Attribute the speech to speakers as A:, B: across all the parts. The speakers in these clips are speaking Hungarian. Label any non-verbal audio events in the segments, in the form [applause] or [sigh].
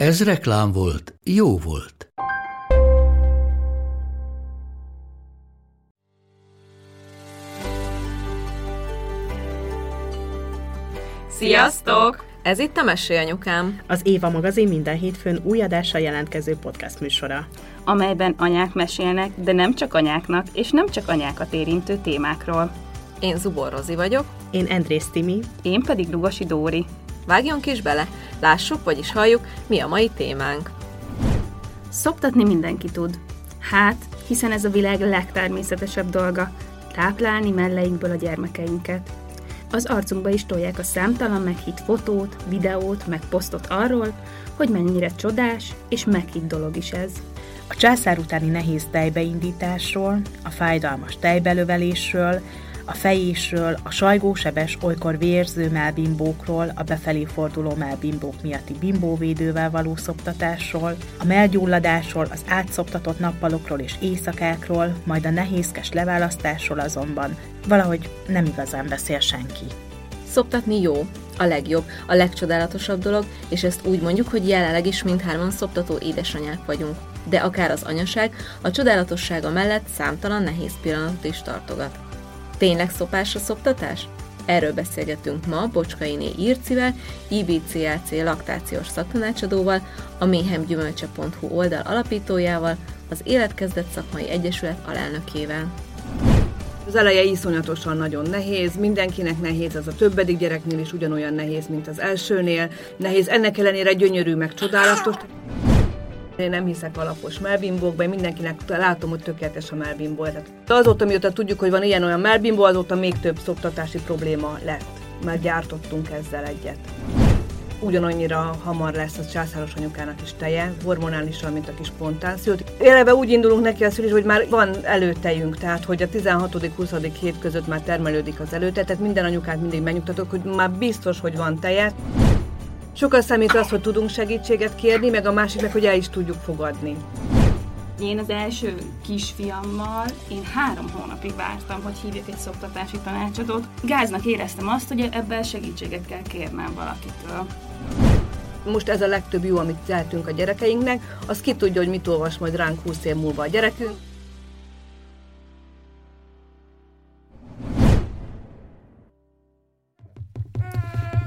A: Ez reklám volt, jó volt.
B: Sziasztok! Ez itt a Mesélyanyukám.
C: Az Éva magazin minden hétfőn új adással jelentkező podcast műsora.
D: amelyben anyák mesélnek, de nem csak anyáknak, és nem csak anyákat érintő témákról.
B: Én Zubor Rozi vagyok.
C: Én Andrész Timi.
D: Én pedig Lugosi Dóri.
B: Vágjunk is bele, lássuk, vagyis halljuk, mi a mai témánk.
D: Szoptatni mindenki tud. Hát, hiszen ez a világ legtermészetesebb dolga. Táplálni melleinkből a gyermekeinket. Az arcunkba is tolják a számtalan meghitt fotót, videót, meg posztot arról, hogy mennyire csodás és meghitt dolog is ez.
C: A császár utáni nehéz tejbeindításról, a fájdalmas tejbelövelésről, a fejésről, a sajgósebes, olykor vérző melbimbókról, a befelé forduló melbimbók miatti bimbóvédővel való szoptatásról, a melgyulladásról, az átszoptatott nappalokról és éjszakákról, majd a nehézkes leválasztásról azonban valahogy nem igazán beszél senki.
B: Szoptatni jó, a legjobb, a legcsodálatosabb dolog, és ezt úgy mondjuk, hogy jelenleg is mindhárman szoptató édesanyák vagyunk. De akár az anyaság, a csodálatossága mellett számtalan nehéz pillanatot is tartogat. Tényleg szopás a szoptatás? Erről beszélgetünk ma Bocskainé Írcivel, IBCAC laktációs szaktanácsadóval, a méhemgyümölcse.hu oldal alapítójával, az Életkezdet Szakmai Egyesület alelnökével.
E: Az eleje iszonyatosan nagyon nehéz, mindenkinek nehéz, az a többedik gyereknél is ugyanolyan nehéz, mint az elsőnél. Nehéz, ennek ellenére gyönyörű, meg csodálatos. Én nem hiszek alapos melbimbókba, én mindenkinek látom, hogy tökéletes a melbimbó. Tehát azóta, mióta tudjuk, hogy van ilyen-olyan melbimbó, azóta még több szoktatási probléma lett, mert gyártottunk ezzel egyet. Ugyanannyira hamar lesz a császáros anyukának is teje, hormonálisan, mint a kis spontánszült. Éleve úgy indulunk neki a szülés, hogy már van előtejünk, tehát hogy a 16.-20. hét között már termelődik az előte, tehát minden anyukát mindig megnyugtatok, hogy már biztos, hogy van teje. Sokkal számít az, hogy tudunk segítséget kérni, meg a másik meg, hogy el is tudjuk fogadni.
D: Én az első kisfiammal én három hónapig vártam, hogy hívjak egy szoktatási tanácsadót. Gáznak éreztem azt, hogy ebben segítséget kell kérnem valakitől.
E: Most ez a legtöbb jó, amit tehetünk a gyerekeinknek, az ki tudja, hogy mit olvas majd ránk 20 év múlva a gyerekünk.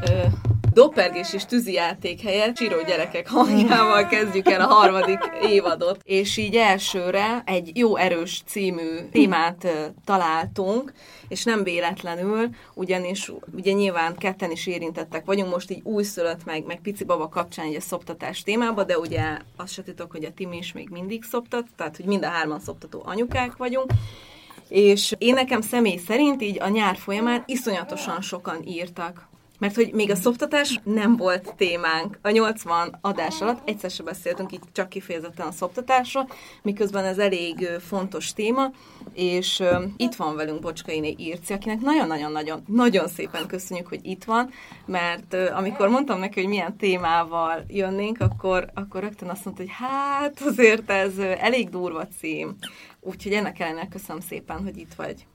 B: Ö, Doppergés és tűzijáték helyett Csiró gyerekek hangjával kezdjük el a harmadik évadot. És így elsőre egy jó erős című témát találtunk, és nem véletlenül, ugyanis ugye nyilván ketten is érintettek vagyunk, most így újszülött meg, meg pici baba kapcsán egy a szoptatás témába, de ugye azt se titok, hogy a Timi is még mindig szoptat, tehát hogy mind a hárman szoptató anyukák vagyunk, és én nekem személy szerint így a nyár folyamán iszonyatosan sokan írtak mert hogy még a szoptatás nem volt témánk. A 80 adás alatt egyszer sem beszéltünk így csak kifejezetten a szoptatásról, miközben ez elég fontos téma, és itt van velünk Bocskainé Írci, akinek nagyon-nagyon-nagyon nagyon szépen köszönjük, hogy itt van, mert amikor mondtam neki, hogy milyen témával jönnénk, akkor, akkor rögtön azt mondta, hogy hát azért ez elég durva cím. Úgyhogy ennek ellenére köszönöm szépen, hogy itt vagy.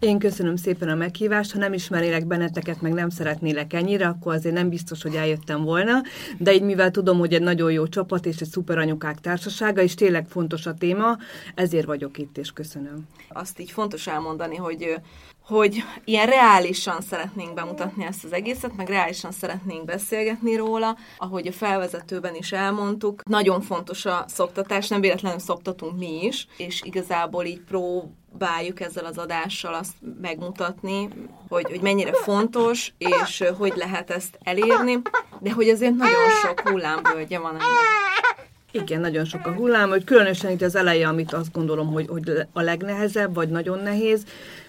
E: Én köszönöm szépen a meghívást, ha nem ismerélek benneteket, meg nem szeretnélek ennyire, akkor azért nem biztos, hogy eljöttem volna, de így mivel tudom, hogy egy nagyon jó csapat és egy szuper anyukák társasága, és tényleg fontos a téma, ezért vagyok itt, és köszönöm.
B: Azt így fontos elmondani, hogy hogy ilyen reálisan szeretnénk bemutatni ezt az egészet, meg reálisan szeretnénk beszélgetni róla, ahogy a felvezetőben is elmondtuk. Nagyon fontos a szoptatás, nem véletlenül szoptatunk mi is, és igazából így próbáljuk ezzel az adással azt megmutatni, hogy, hogy mennyire fontos, és hogy lehet ezt elérni, de hogy azért nagyon sok hullámvölgye van ennek.
E: Igen, nagyon sok a hullám, hogy különösen itt az eleje, amit azt gondolom, hogy, hogy a legnehezebb, vagy nagyon nehéz.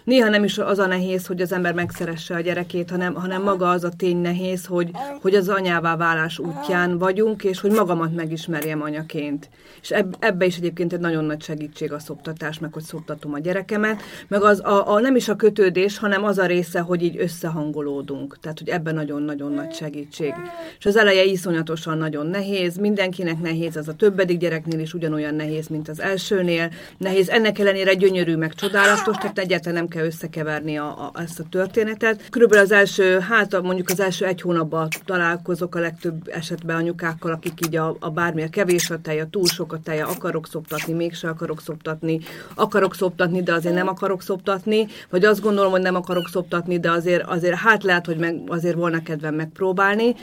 E: Néha nem is az a nehéz, hogy az ember megszeresse a gyerekét, hanem, hanem maga az a tény nehéz, hogy, hogy az anyává válás útján vagyunk, és hogy magamat megismerjem anyaként. És eb, ebbe is egyébként egy nagyon nagy segítség a szoptatás, meg hogy szoptatom a gyerekemet, meg az a, a nem is a kötődés, hanem az a része, hogy így összehangolódunk. Tehát, hogy ebben nagyon-nagyon nagy segítség. És az eleje iszonyatosan nagyon nehéz, mindenkinek nehéz, az a többedik gyereknél is ugyanolyan nehéz, mint az elsőnél. Nehéz, ennek ellenére gyönyörű, meg csodálatos, tehát egyáltalán nem kell összekeverni a, a, ezt a történetet. Körülbelül az első, hát mondjuk az első egy hónapban találkozok a legtöbb esetben anyukákkal, akik így a, a bármilyen kevés a teje, túl sok a teje, akarok szoptatni, mégse akarok szoptatni, akarok szoptatni, de azért nem akarok szoptatni, vagy azt gondolom, hogy nem akarok szoptatni, de azért, azért hát lehet, hogy meg, azért volna kedvem megpróbálni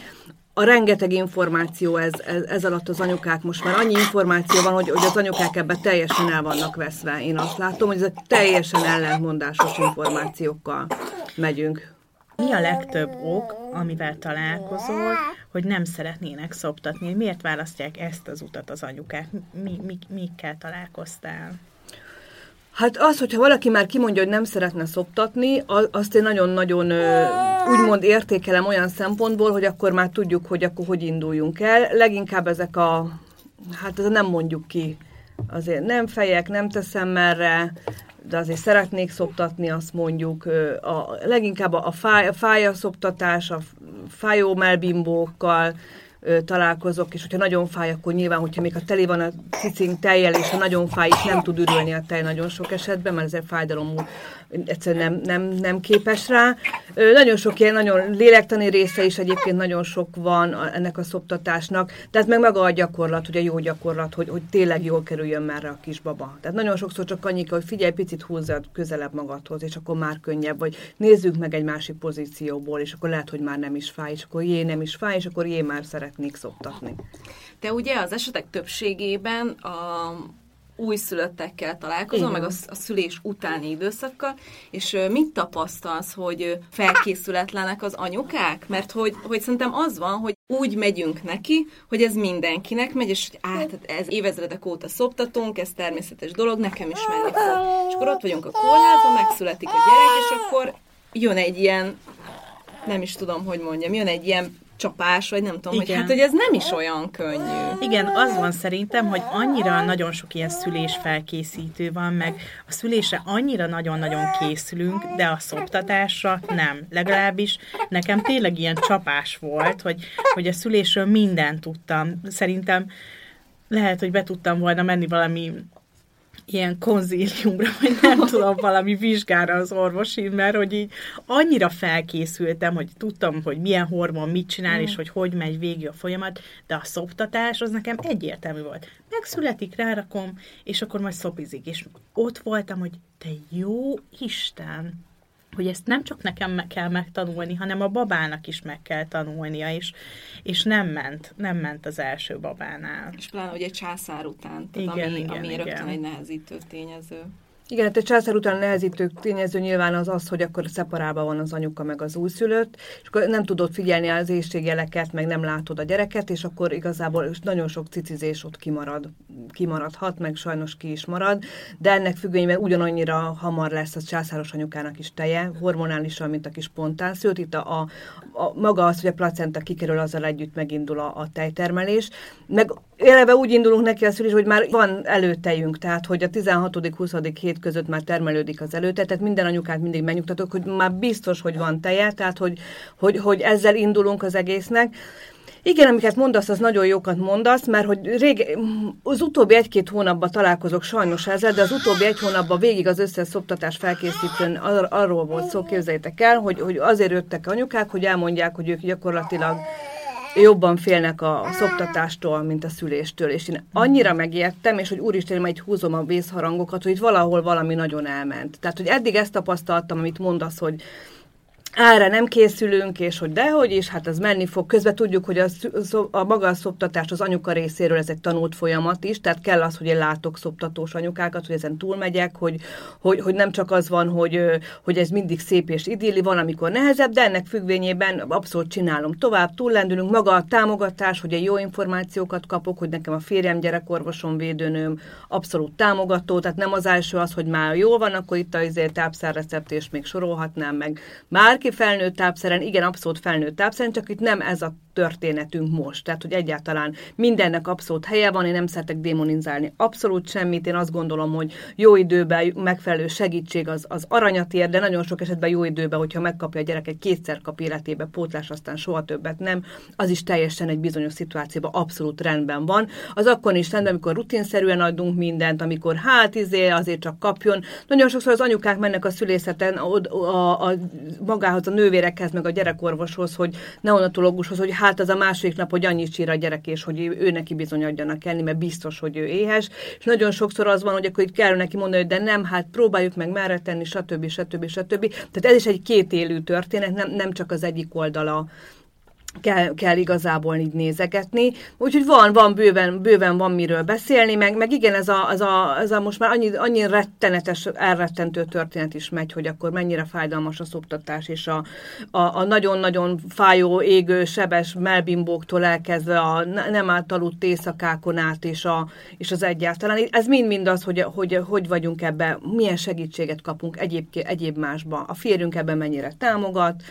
E: a rengeteg információ ez, ez, ez alatt az anyukák, most már annyi információ van, hogy, hogy az anyukák ebbe teljesen el vannak veszve. Én azt látom, hogy ezek teljesen ellentmondásos információkkal megyünk.
C: Mi a legtöbb ok, amivel találkozol, hogy nem szeretnének szoptatni? Miért választják ezt az utat az anyukák? Mi, mi, mikkel találkoztál?
E: Hát az, hogyha valaki már kimondja, hogy nem szeretne szoptatni, azt én nagyon-nagyon úgymond értékelem olyan szempontból, hogy akkor már tudjuk, hogy akkor hogy induljunk el. Leginkább ezek a, hát ez nem mondjuk ki, azért nem fejek, nem teszem merre, de azért szeretnék szoptatni, azt mondjuk. A, leginkább a, fáj, a fájaszoptatás, a fájó melbimbókkal, találkozok, és hogyha nagyon fáj, akkor nyilván, hogyha még a teli van a cicink tejjel, és ha nagyon fáj, és nem tud ürülni a tej nagyon sok esetben, mert ezért fájdalom egyszerűen nem, nem, nem képes rá. Nagyon sok ilyen, nagyon lélektani része is egyébként nagyon sok van ennek a szoptatásnak, tehát meg maga a gyakorlat, a jó gyakorlat, hogy, hogy tényleg jól kerüljön már a kisbaba. Tehát nagyon sokszor csak annyi, hogy figyelj, picit húzzad közelebb magadhoz, és akkor már könnyebb, vagy nézzük meg egy másik pozícióból, és akkor lehet, hogy már nem is fáj, és akkor jé, nem is fáj, és akkor jé, már szeretnék szoptatni.
B: Te ugye az esetek többségében a újszülöttekkel találkozom, meg a, a szülés utáni időszakkal, és mit tapasztalsz, hogy felkészületlenek az anyukák? Mert hogy, hogy szerintem az van, hogy úgy megyünk neki, hogy ez mindenkinek megy, és hogy át, ez évezredek óta szoptatunk, ez természetes dolog, nekem is menni fog. És akkor ott vagyunk a kórházban, megszületik a gyerek, és akkor jön egy ilyen, nem is tudom, hogy mondjam, jön egy ilyen csapás, vagy nem tudom, Igen. hogy hát, hogy ez nem is olyan könnyű.
C: Igen, az van szerintem, hogy annyira nagyon sok ilyen szülés felkészítő van, meg a szülésre annyira nagyon-nagyon készülünk, de a szoptatásra nem. Legalábbis nekem tényleg ilyen csapás volt, hogy, hogy a szülésről mindent tudtam. Szerintem lehet, hogy be tudtam volna menni valami ilyen konzíliumra, vagy nem [laughs] tudom, valami vizsgára az orvosin, mert hogy így annyira felkészültem, hogy tudtam, hogy milyen hormon mit csinál, mm. és hogy hogy megy végig a folyamat, de a szoptatás az nekem egyértelmű volt. Megszületik, rárakom, és akkor majd szopizik. És ott voltam, hogy te jó Isten, hogy ezt nem csak nekem meg kell megtanulni, hanem a babának is meg kell tanulnia, és, és nem ment, nem ment az első babánál.
B: És pláne ugye császár után, tehát igen, ami, igen, ami igen. rögtön egy nehezítő tényező.
E: Igen, hát a császár után nehezítő tényező nyilván az az, hogy akkor szeparálva van az anyuka meg az újszülött, és akkor nem tudod figyelni az éjségjeleket, meg nem látod a gyereket, és akkor igazából nagyon sok cicizés ott kimarad, kimaradhat, meg sajnos ki is marad, de ennek függvényben ugyanannyira hamar lesz a császáros anyukának is teje, hormonálisan, mint a kis spontán szült. Itt a, a, a, maga az, hogy a placenta kikerül, azzal együtt megindul a, a tejtermelés, meg eleve úgy indulunk neki a szülés, hogy már van előtejünk, tehát hogy a 16.-20. hét között már termelődik az előte, tehát minden anyukát mindig megnyugtatok, hogy már biztos, hogy van teje, tehát hogy, hogy, hogy ezzel indulunk az egésznek. Igen, amiket mondasz, az nagyon jókat mondasz, mert hogy rég, az utóbbi egy-két hónapban találkozok sajnos ezzel, de az utóbbi egy hónapban végig az összes szoptatás felkészítőn ar- arról volt szó, képzeljétek el, hogy, hogy azért jöttek anyukák, hogy elmondják, hogy ők gyakorlatilag jobban félnek a szoptatástól, mint a szüléstől, és én annyira megijedtem, és hogy úristen, majd húzom a vészharangokat, hogy itt valahol valami nagyon elment. Tehát, hogy eddig ezt tapasztaltam, amit mondasz, hogy erre nem készülünk, és hogy dehogy is, hát ez menni fog. Közben tudjuk, hogy a, a maga a szoptatás az anyuka részéről ez egy tanult folyamat is, tehát kell az, hogy én látok szoptatós anyukákat, hogy ezen túlmegyek, hogy, hogy, hogy nem csak az van, hogy, hogy ez mindig szép és idilli, van, amikor nehezebb, de ennek függvényében abszolút csinálom tovább, túllendülünk, maga a támogatás, hogy egy jó információkat kapok, hogy nekem a férjem, gyerekorvosom, védőnőm abszolút támogató, tehát nem az első az, hogy már jól van, akkor itt a izé, tápszárrecept, és még sorolhatnám meg. Már ki felnőtt tápszeren, igen, abszolút felnőtt tápszeren, csak itt nem ez a történetünk most. Tehát, hogy egyáltalán mindennek abszolút helye van, én nem szeretek démonizálni abszolút semmit. Én azt gondolom, hogy jó időben megfelelő segítség az, az aranyat ér, de nagyon sok esetben jó időben, hogyha megkapja a gyerek egy kétszer kap életébe pótlás, aztán soha többet nem, az is teljesen egy bizonyos szituációban abszolút rendben van. Az akkor is rendben, amikor rutinszerűen adunk mindent, amikor hát izé, azért csak kapjon. Nagyon sokszor az anyukák mennek a szülészeten a, a, a, magához, a nővérekhez, meg a gyerekorvoshoz, hogy neonatológushoz, hogy hát az a második nap, hogy annyit sír a gyerek, és hogy ő neki bizony adjanak enni, mert biztos, hogy ő éhes. És nagyon sokszor az van, hogy akkor itt kell neki mondani, hogy de nem, hát próbáljuk meg merre tenni, stb. stb. stb. Tehát ez is egy kétélű történet, nem, nem csak az egyik oldala kell, kell igazából így nézegetni. Úgyhogy van, van bőven, bőven van miről beszélni, meg, meg igen, ez a, ez a, ez a most már annyi, annyi rettenetes, elrettentő történet is megy, hogy akkor mennyire fájdalmas a szoptatás, és a, a, a nagyon-nagyon fájó, égő, sebes melbimbóktól elkezdve a nem átaludt éjszakákon át, és, a, és az egyáltalán. Ez mind-mind az, hogy, hogy, hogy vagyunk ebbe, milyen segítséget kapunk egyéb, egyéb másba. A férjünk ebben mennyire támogat,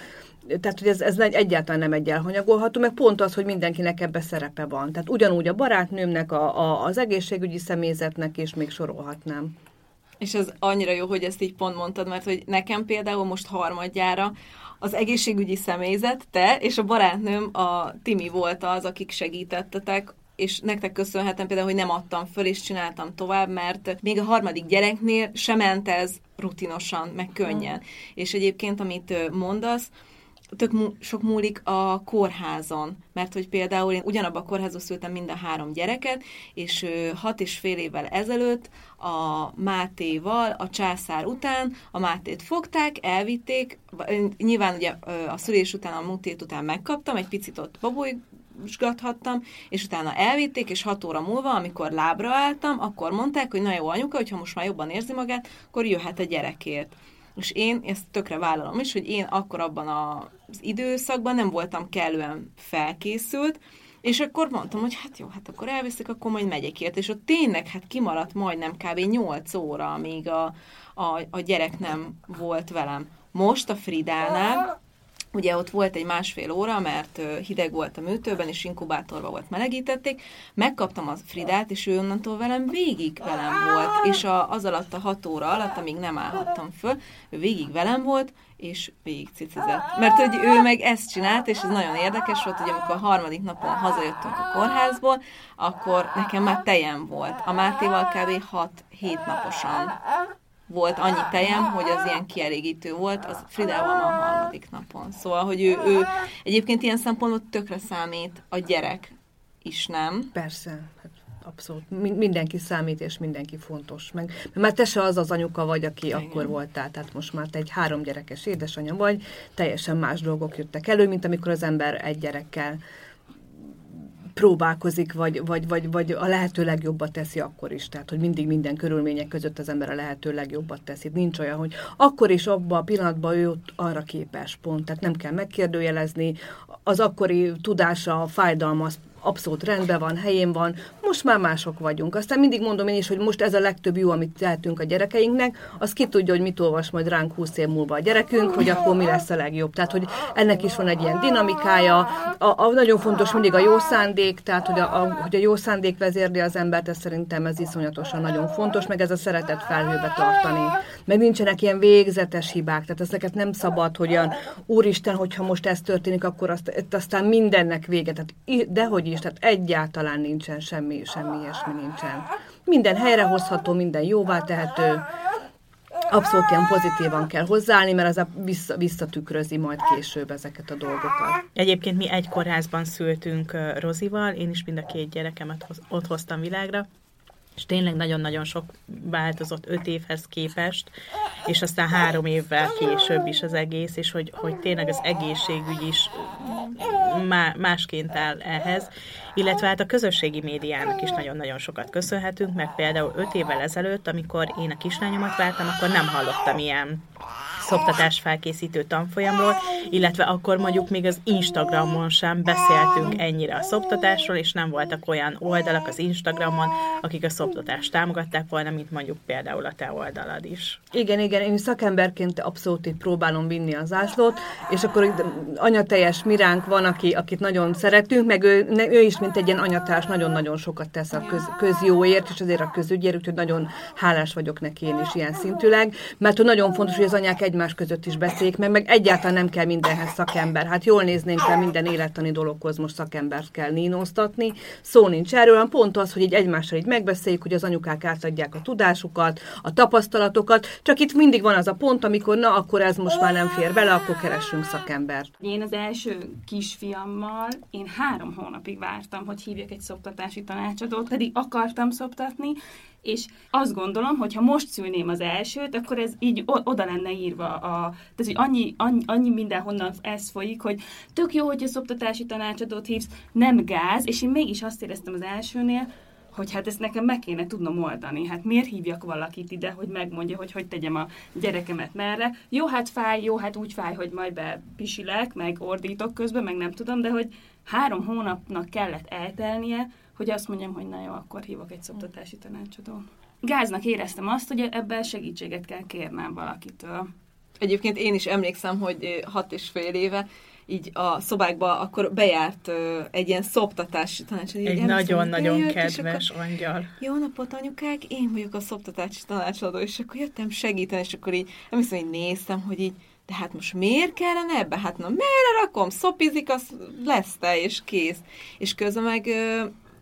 E: tehát, hogy ez, ez egyáltalán nem egy elhanyagolható, meg pont az, hogy mindenkinek ebbe szerepe van. Tehát ugyanúgy a barátnőmnek, a, a, az egészségügyi személyzetnek, és még sorolhatnám.
B: És ez annyira jó, hogy ezt így pont mondtad, mert hogy nekem például most harmadjára az egészségügyi személyzet, te és a barátnőm, a Timi volt az, akik segítettetek, és nektek köszönhetem például, hogy nem adtam föl, és csináltam tovább, mert még a harmadik gyereknél sem ment ez rutinosan, meg könnyen. Mm. És egyébként, amit mondasz, tök sok múlik a kórházon, mert hogy például én ugyanabban a kórházban szültem mind a három gyereket, és hat és fél évvel ezelőtt a Mátéval, a császár után a Mátét fogták, elvitték, nyilván ugye a szülés után, a mutét után megkaptam, egy picit ott babolyggathattam, és utána elvitték, és hat óra múlva, amikor lábra álltam, akkor mondták, hogy na jó anyuka, hogyha most már jobban érzi magát, akkor jöhet a gyerekért. És én ezt tökre vállalom is, hogy én akkor abban az időszakban nem voltam kellően felkészült, és akkor mondtam, hogy hát jó, hát akkor elviszik, akkor majd megyek ért. És ott tényleg hát kimaradt majdnem kb. 8 óra, amíg a, a, a gyerek nem volt velem. Most a Fridánál Ugye ott volt egy másfél óra, mert hideg volt a műtőben, és inkubátorba volt melegítették. Megkaptam a Fridát, és ő onnantól velem végig velem volt, és a, az alatt a hat óra alatt, amíg nem állhattam föl, ő végig velem volt, és végig cicizett. Mert hogy ő meg ezt csinált, és ez nagyon érdekes volt, hogy amikor a harmadik napon hazajöttünk a kórházból, akkor nekem már tejem volt. A Mátéval kb. 6-7 naposan volt annyi tejem, hogy az ilyen kielégítő volt, az Fridával a harmadik napon. Szóval, hogy ő, ő egyébként ilyen szempontból tökre számít a gyerek is, nem?
E: Persze, hát abszolút. Mindenki számít, és mindenki fontos. Meg, mert te se az az anyuka vagy, aki Igen. akkor voltál, tehát most már te egy három gyerekes édesanyja vagy, teljesen más dolgok jöttek elő, mint amikor az ember egy gyerekkel próbálkozik, vagy, vagy, vagy, vagy a lehető legjobbat teszi akkor is. Tehát, hogy mindig minden körülmények között az ember a lehető legjobbat teszi. Nincs olyan, hogy akkor is abban a pillanatban ő arra képes pont. Tehát nem kell megkérdőjelezni. Az akkori tudása, a fájdalma, az abszolút rendben van, helyén van, most már mások vagyunk. Aztán mindig mondom én is, hogy most ez a legtöbb jó, amit tehetünk a gyerekeinknek, az ki tudja, hogy mit olvas majd ránk 20 év múlva a gyerekünk, hogy akkor mi lesz a legjobb. Tehát, hogy ennek is van egy ilyen dinamikája. A, a nagyon fontos mindig a jó szándék, tehát, hogy a, a, hogy a jó szándék vezérli az embert, ez szerintem ez iszonyatosan nagyon fontos, meg ez a szeretet felhőbe tartani. Meg nincsenek ilyen végzetes hibák, tehát ezeket nem szabad, hogy olyan, úristen, hogyha most ez történik, akkor azt, aztán mindennek vége. Tehát, dehogy is, tehát egyáltalán nincsen semmi, semmi ilyesmi nincsen. Minden helyrehozható, minden jóvá tehető, abszolút ilyen pozitívan kell hozzáállni, mert az a vissza, visszatükrözi majd később ezeket a dolgokat.
C: Egyébként mi egy kórházban szültünk Rozival, én is mind a két gyerekemet ott hoztam világra, és tényleg nagyon-nagyon sok változott öt évhez képest, és aztán három évvel később is az egész, és hogy, hogy tényleg az egészségügy is má, másként áll ehhez, illetve hát a közösségi médiának is nagyon-nagyon sokat köszönhetünk, mert például öt évvel ezelőtt, amikor én a kislányomat vártam, akkor nem hallottam ilyen szoptatás felkészítő tanfolyamról, illetve akkor mondjuk még az Instagramon sem beszéltünk ennyire a szoptatásról, és nem voltak olyan oldalak az Instagramon, akik a szoptatást támogatták volna, mint mondjuk például a te oldalad is.
E: Igen, igen, én szakemberként abszolút itt próbálom vinni az zászlót, és akkor anyateljes Miránk van, aki, akit nagyon szeretünk, meg ő, ő is, mint egy ilyen anyatárs, nagyon-nagyon sokat tesz a köz, közjóért, és azért a közügyért, úgyhogy nagyon hálás vagyok neki én is ilyen szintűleg, mert hogy nagyon fontos, hogy az anyák egy egymás között is beszéljék meg, meg egyáltalán nem kell mindenhez szakember. Hát jól néznénk fel, minden élettani dologhoz most szakembert kell nínóztatni. Szó nincs erről, hanem pont az, hogy így egymással így megbeszéljük, hogy az anyukák átadják a tudásukat, a tapasztalatokat, csak itt mindig van az a pont, amikor na, akkor ez most már nem fér bele, akkor keressünk szakembert.
D: Én az első kisfiammal, én három hónapig vártam, hogy hívjak egy szoptatási tanácsadót, pedig akartam szoptatni, és azt gondolom, hogy ha most szülném az elsőt, akkor ez így oda lenne írva. A, tehát, hogy annyi, annyi, annyi mindenhonnan ez folyik, hogy tök jó, hogy a szoptatási tanácsadót hívsz, nem gáz, és én mégis azt éreztem az elsőnél, hogy hát ezt nekem meg kéne tudnom oldani. Hát miért hívjak valakit ide, hogy megmondja, hogy hogy tegyem a gyerekemet merre. Jó, hát fáj, jó, hát úgy fáj, hogy majd bepisilek, meg ordítok közben, meg nem tudom, de hogy három hónapnak kellett eltelnie, hogy azt mondjam, hogy na jó, akkor hívok egy szoptatási tanácsadó. Gáznak éreztem azt, hogy ebben segítséget kell kérnem valakitől.
B: Egyébként én is emlékszem, hogy hat és fél éve így a szobákba akkor bejárt egy ilyen szoptatási tanácsadó.
C: Egy nagyon-nagyon kedves akkor, angyal.
B: Jó napot, anyukák, én vagyok a szoptatási tanácsadó, és akkor jöttem segíteni, és akkor így, emlékszem, hogy néztem, hogy így, de hát most miért kellene ebbe? Hát na, merre rakom? Szopizik, az lesz te, és kész. És közben meg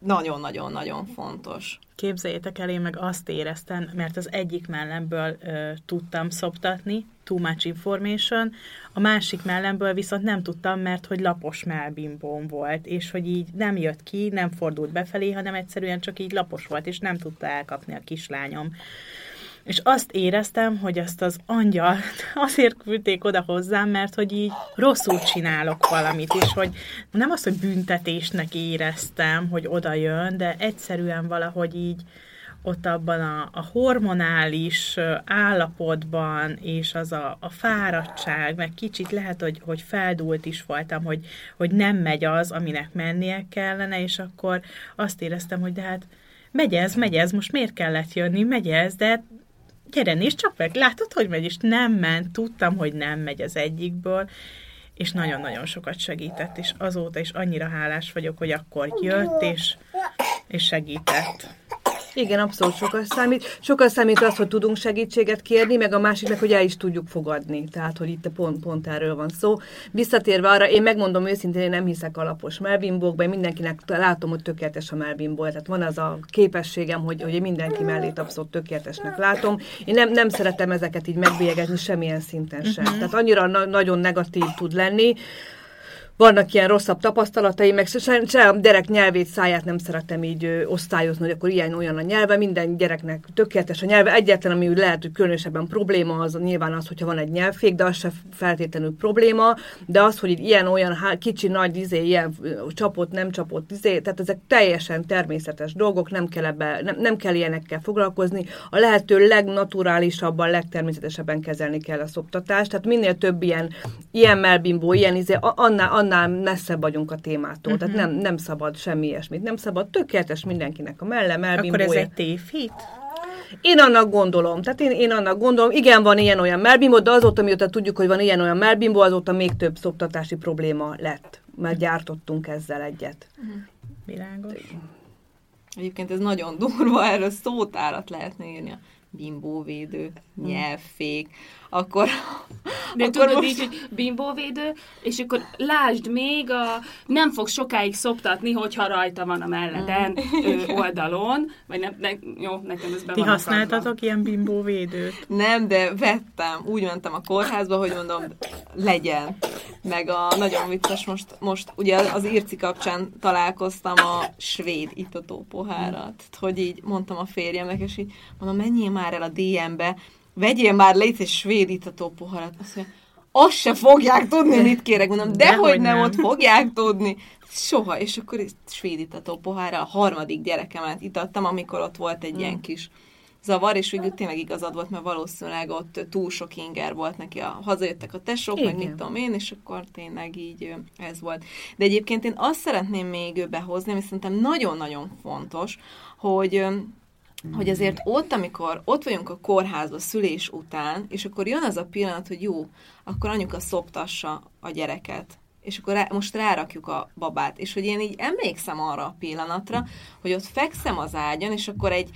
B: nagyon-nagyon-nagyon fontos.
C: Képzeljétek el, én meg azt éreztem, mert az egyik mellemből ö, tudtam szoptatni, too much information, a másik mellemből viszont nem tudtam, mert hogy lapos melbimbóm volt, és hogy így nem jött ki, nem fordult befelé, hanem egyszerűen csak így lapos volt, és nem tudta elkapni a kislányom és azt éreztem, hogy ezt az angyal [laughs] azért küldték oda hozzám, mert hogy így rosszul csinálok valamit, és hogy nem azt, hogy büntetésnek éreztem, hogy oda jön, de egyszerűen valahogy így ott abban a, a hormonális állapotban, és az a, a fáradtság, meg kicsit lehet, hogy, hogy feldúlt is voltam, hogy, hogy nem megy az, aminek mennie kellene, és akkor azt éreztem, hogy de hát megy ez, megy ez, most miért kellett jönni, megy ez, de gyere, nézd csak meg, látod, hogy megy, és nem ment, tudtam, hogy nem megy az egyikből, és nagyon-nagyon sokat segített, és azóta is annyira hálás vagyok, hogy akkor jött, és, és segített.
E: Igen, abszolút sokat számít. Sokat számít az, hogy tudunk segítséget kérni, meg a másik meg, hogy el is tudjuk fogadni. Tehát, hogy itt pont, pont erről van szó. Visszatérve arra, én megmondom őszintén, én nem hiszek alapos melbimbókban, mindenkinek látom, hogy tökéletes a melbimból. Tehát van az a képességem, hogy, hogy mindenki mellét abszolút tökéletesnek látom. Én nem, nem szeretem ezeket így megbélyegezni semmilyen szinten sem. Uh-huh. Tehát annyira na- nagyon negatív tud lenni, vannak ilyen rosszabb tapasztalatai, meg se, se a gyerek nyelvét, száját nem szeretem így ö, osztályozni, hogy akkor ilyen olyan a nyelve, minden gyereknek tökéletes a nyelve. Egyetlen, ami lehet, hogy különösebben probléma, az nyilván az, hogyha van egy nyelvfék, de az se feltétlenül probléma, de az, hogy ilyen olyan há, kicsi, nagy izé, ilyen csapott, nem csapott izé, tehát ezek teljesen természetes dolgok, nem kell, ebbe, nem, nem kell ilyenekkel foglalkozni. A lehető legnaturálisabban, legtermészetesebben kezelni kell a szoptatást, tehát minél több ilyen, ilyen melbimbó, ilyen izé, annál, annál messzebb vagyunk a témától. Uh-huh. Tehát mhm. nem, nem szabad semmi ilyesmit. Nem szabad tökéletes mindenkinek a melle, melbimbója.
C: Akkor ez egy tévhit?
E: Én annak gondolom. Tehát én, én annak gondolom, igen, van ilyen-olyan melbimbo, de azóta, mióta tudjuk, hogy van ilyen-olyan melbimbo, azóta még több szoptatási probléma lett. Mert gyártottunk ezzel egyet.
C: Uh-huh. Világos.
B: Egyébként ez nagyon durva, erről szótárat lehetne írni a bimbóvédő, nyelvfék, akkor,
D: De
B: akkor
D: tudod
B: most-
D: így, hogy bimbóvédő, és akkor lásd még, a, nem fog sokáig szoptatni, hogyha rajta van a melleden ö, oldalon, vagy nem, ne, jó, nekem ez be
C: Ti
D: van
C: használtatok ilyen bimbóvédőt?
B: Nem, de vettem. Úgy mentem a kórházba, hogy mondom, legyen. Meg a nagyon vicces, most, most ugye az Irci kapcsán találkoztam a svéd itató pohárat, hogy így mondtam a férjemnek, és így mondom, menjél már el a DM-be, vegyél már légy egy svéd itató poharat. Azt mondja, azt se fogják tudni, mit kérek. Mondom,
C: Dehogy
B: dehogy nem,
C: nem.
B: ott fogják tudni. Soha. És akkor itt svéd itató pohára a harmadik gyerekemet itattam, amikor ott volt egy ilyen kis zavar, és végül tényleg igazad volt, mert valószínűleg ott túl sok inger volt neki, a, hazajöttek a tesók, meg
E: Igen.
B: mit tudom én, és akkor tényleg így ez volt. De egyébként én azt szeretném még behozni, ami szerintem nagyon-nagyon fontos, hogy hogy azért ott, amikor ott vagyunk a kórházban szülés után, és akkor jön az a pillanat, hogy jó, akkor anyuka szoptassa a gyereket, és akkor rá, most rárakjuk a babát, és hogy én így emlékszem arra a pillanatra, hogy ott fekszem az ágyon, és akkor egy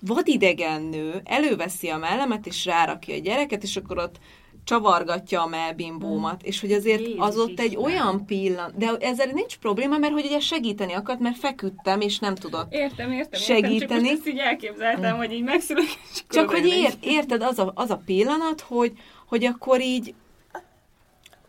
B: vadidegen nő előveszi a mellemet, és rárakja a gyereket, és akkor ott csavargatja a melbimbómat, és hogy azért
D: Jézus
B: az ott egy olyan pillanat, de ezzel nincs probléma, mert hogy ugye segíteni akart, mert feküdtem, és nem tudott
D: Értem, értem,
B: Segíteni.
D: értem, csak most így elképzeltem, hogy így megszülök,
B: Csak hogy ér, érted, az a, az a pillanat, hogy, hogy akkor így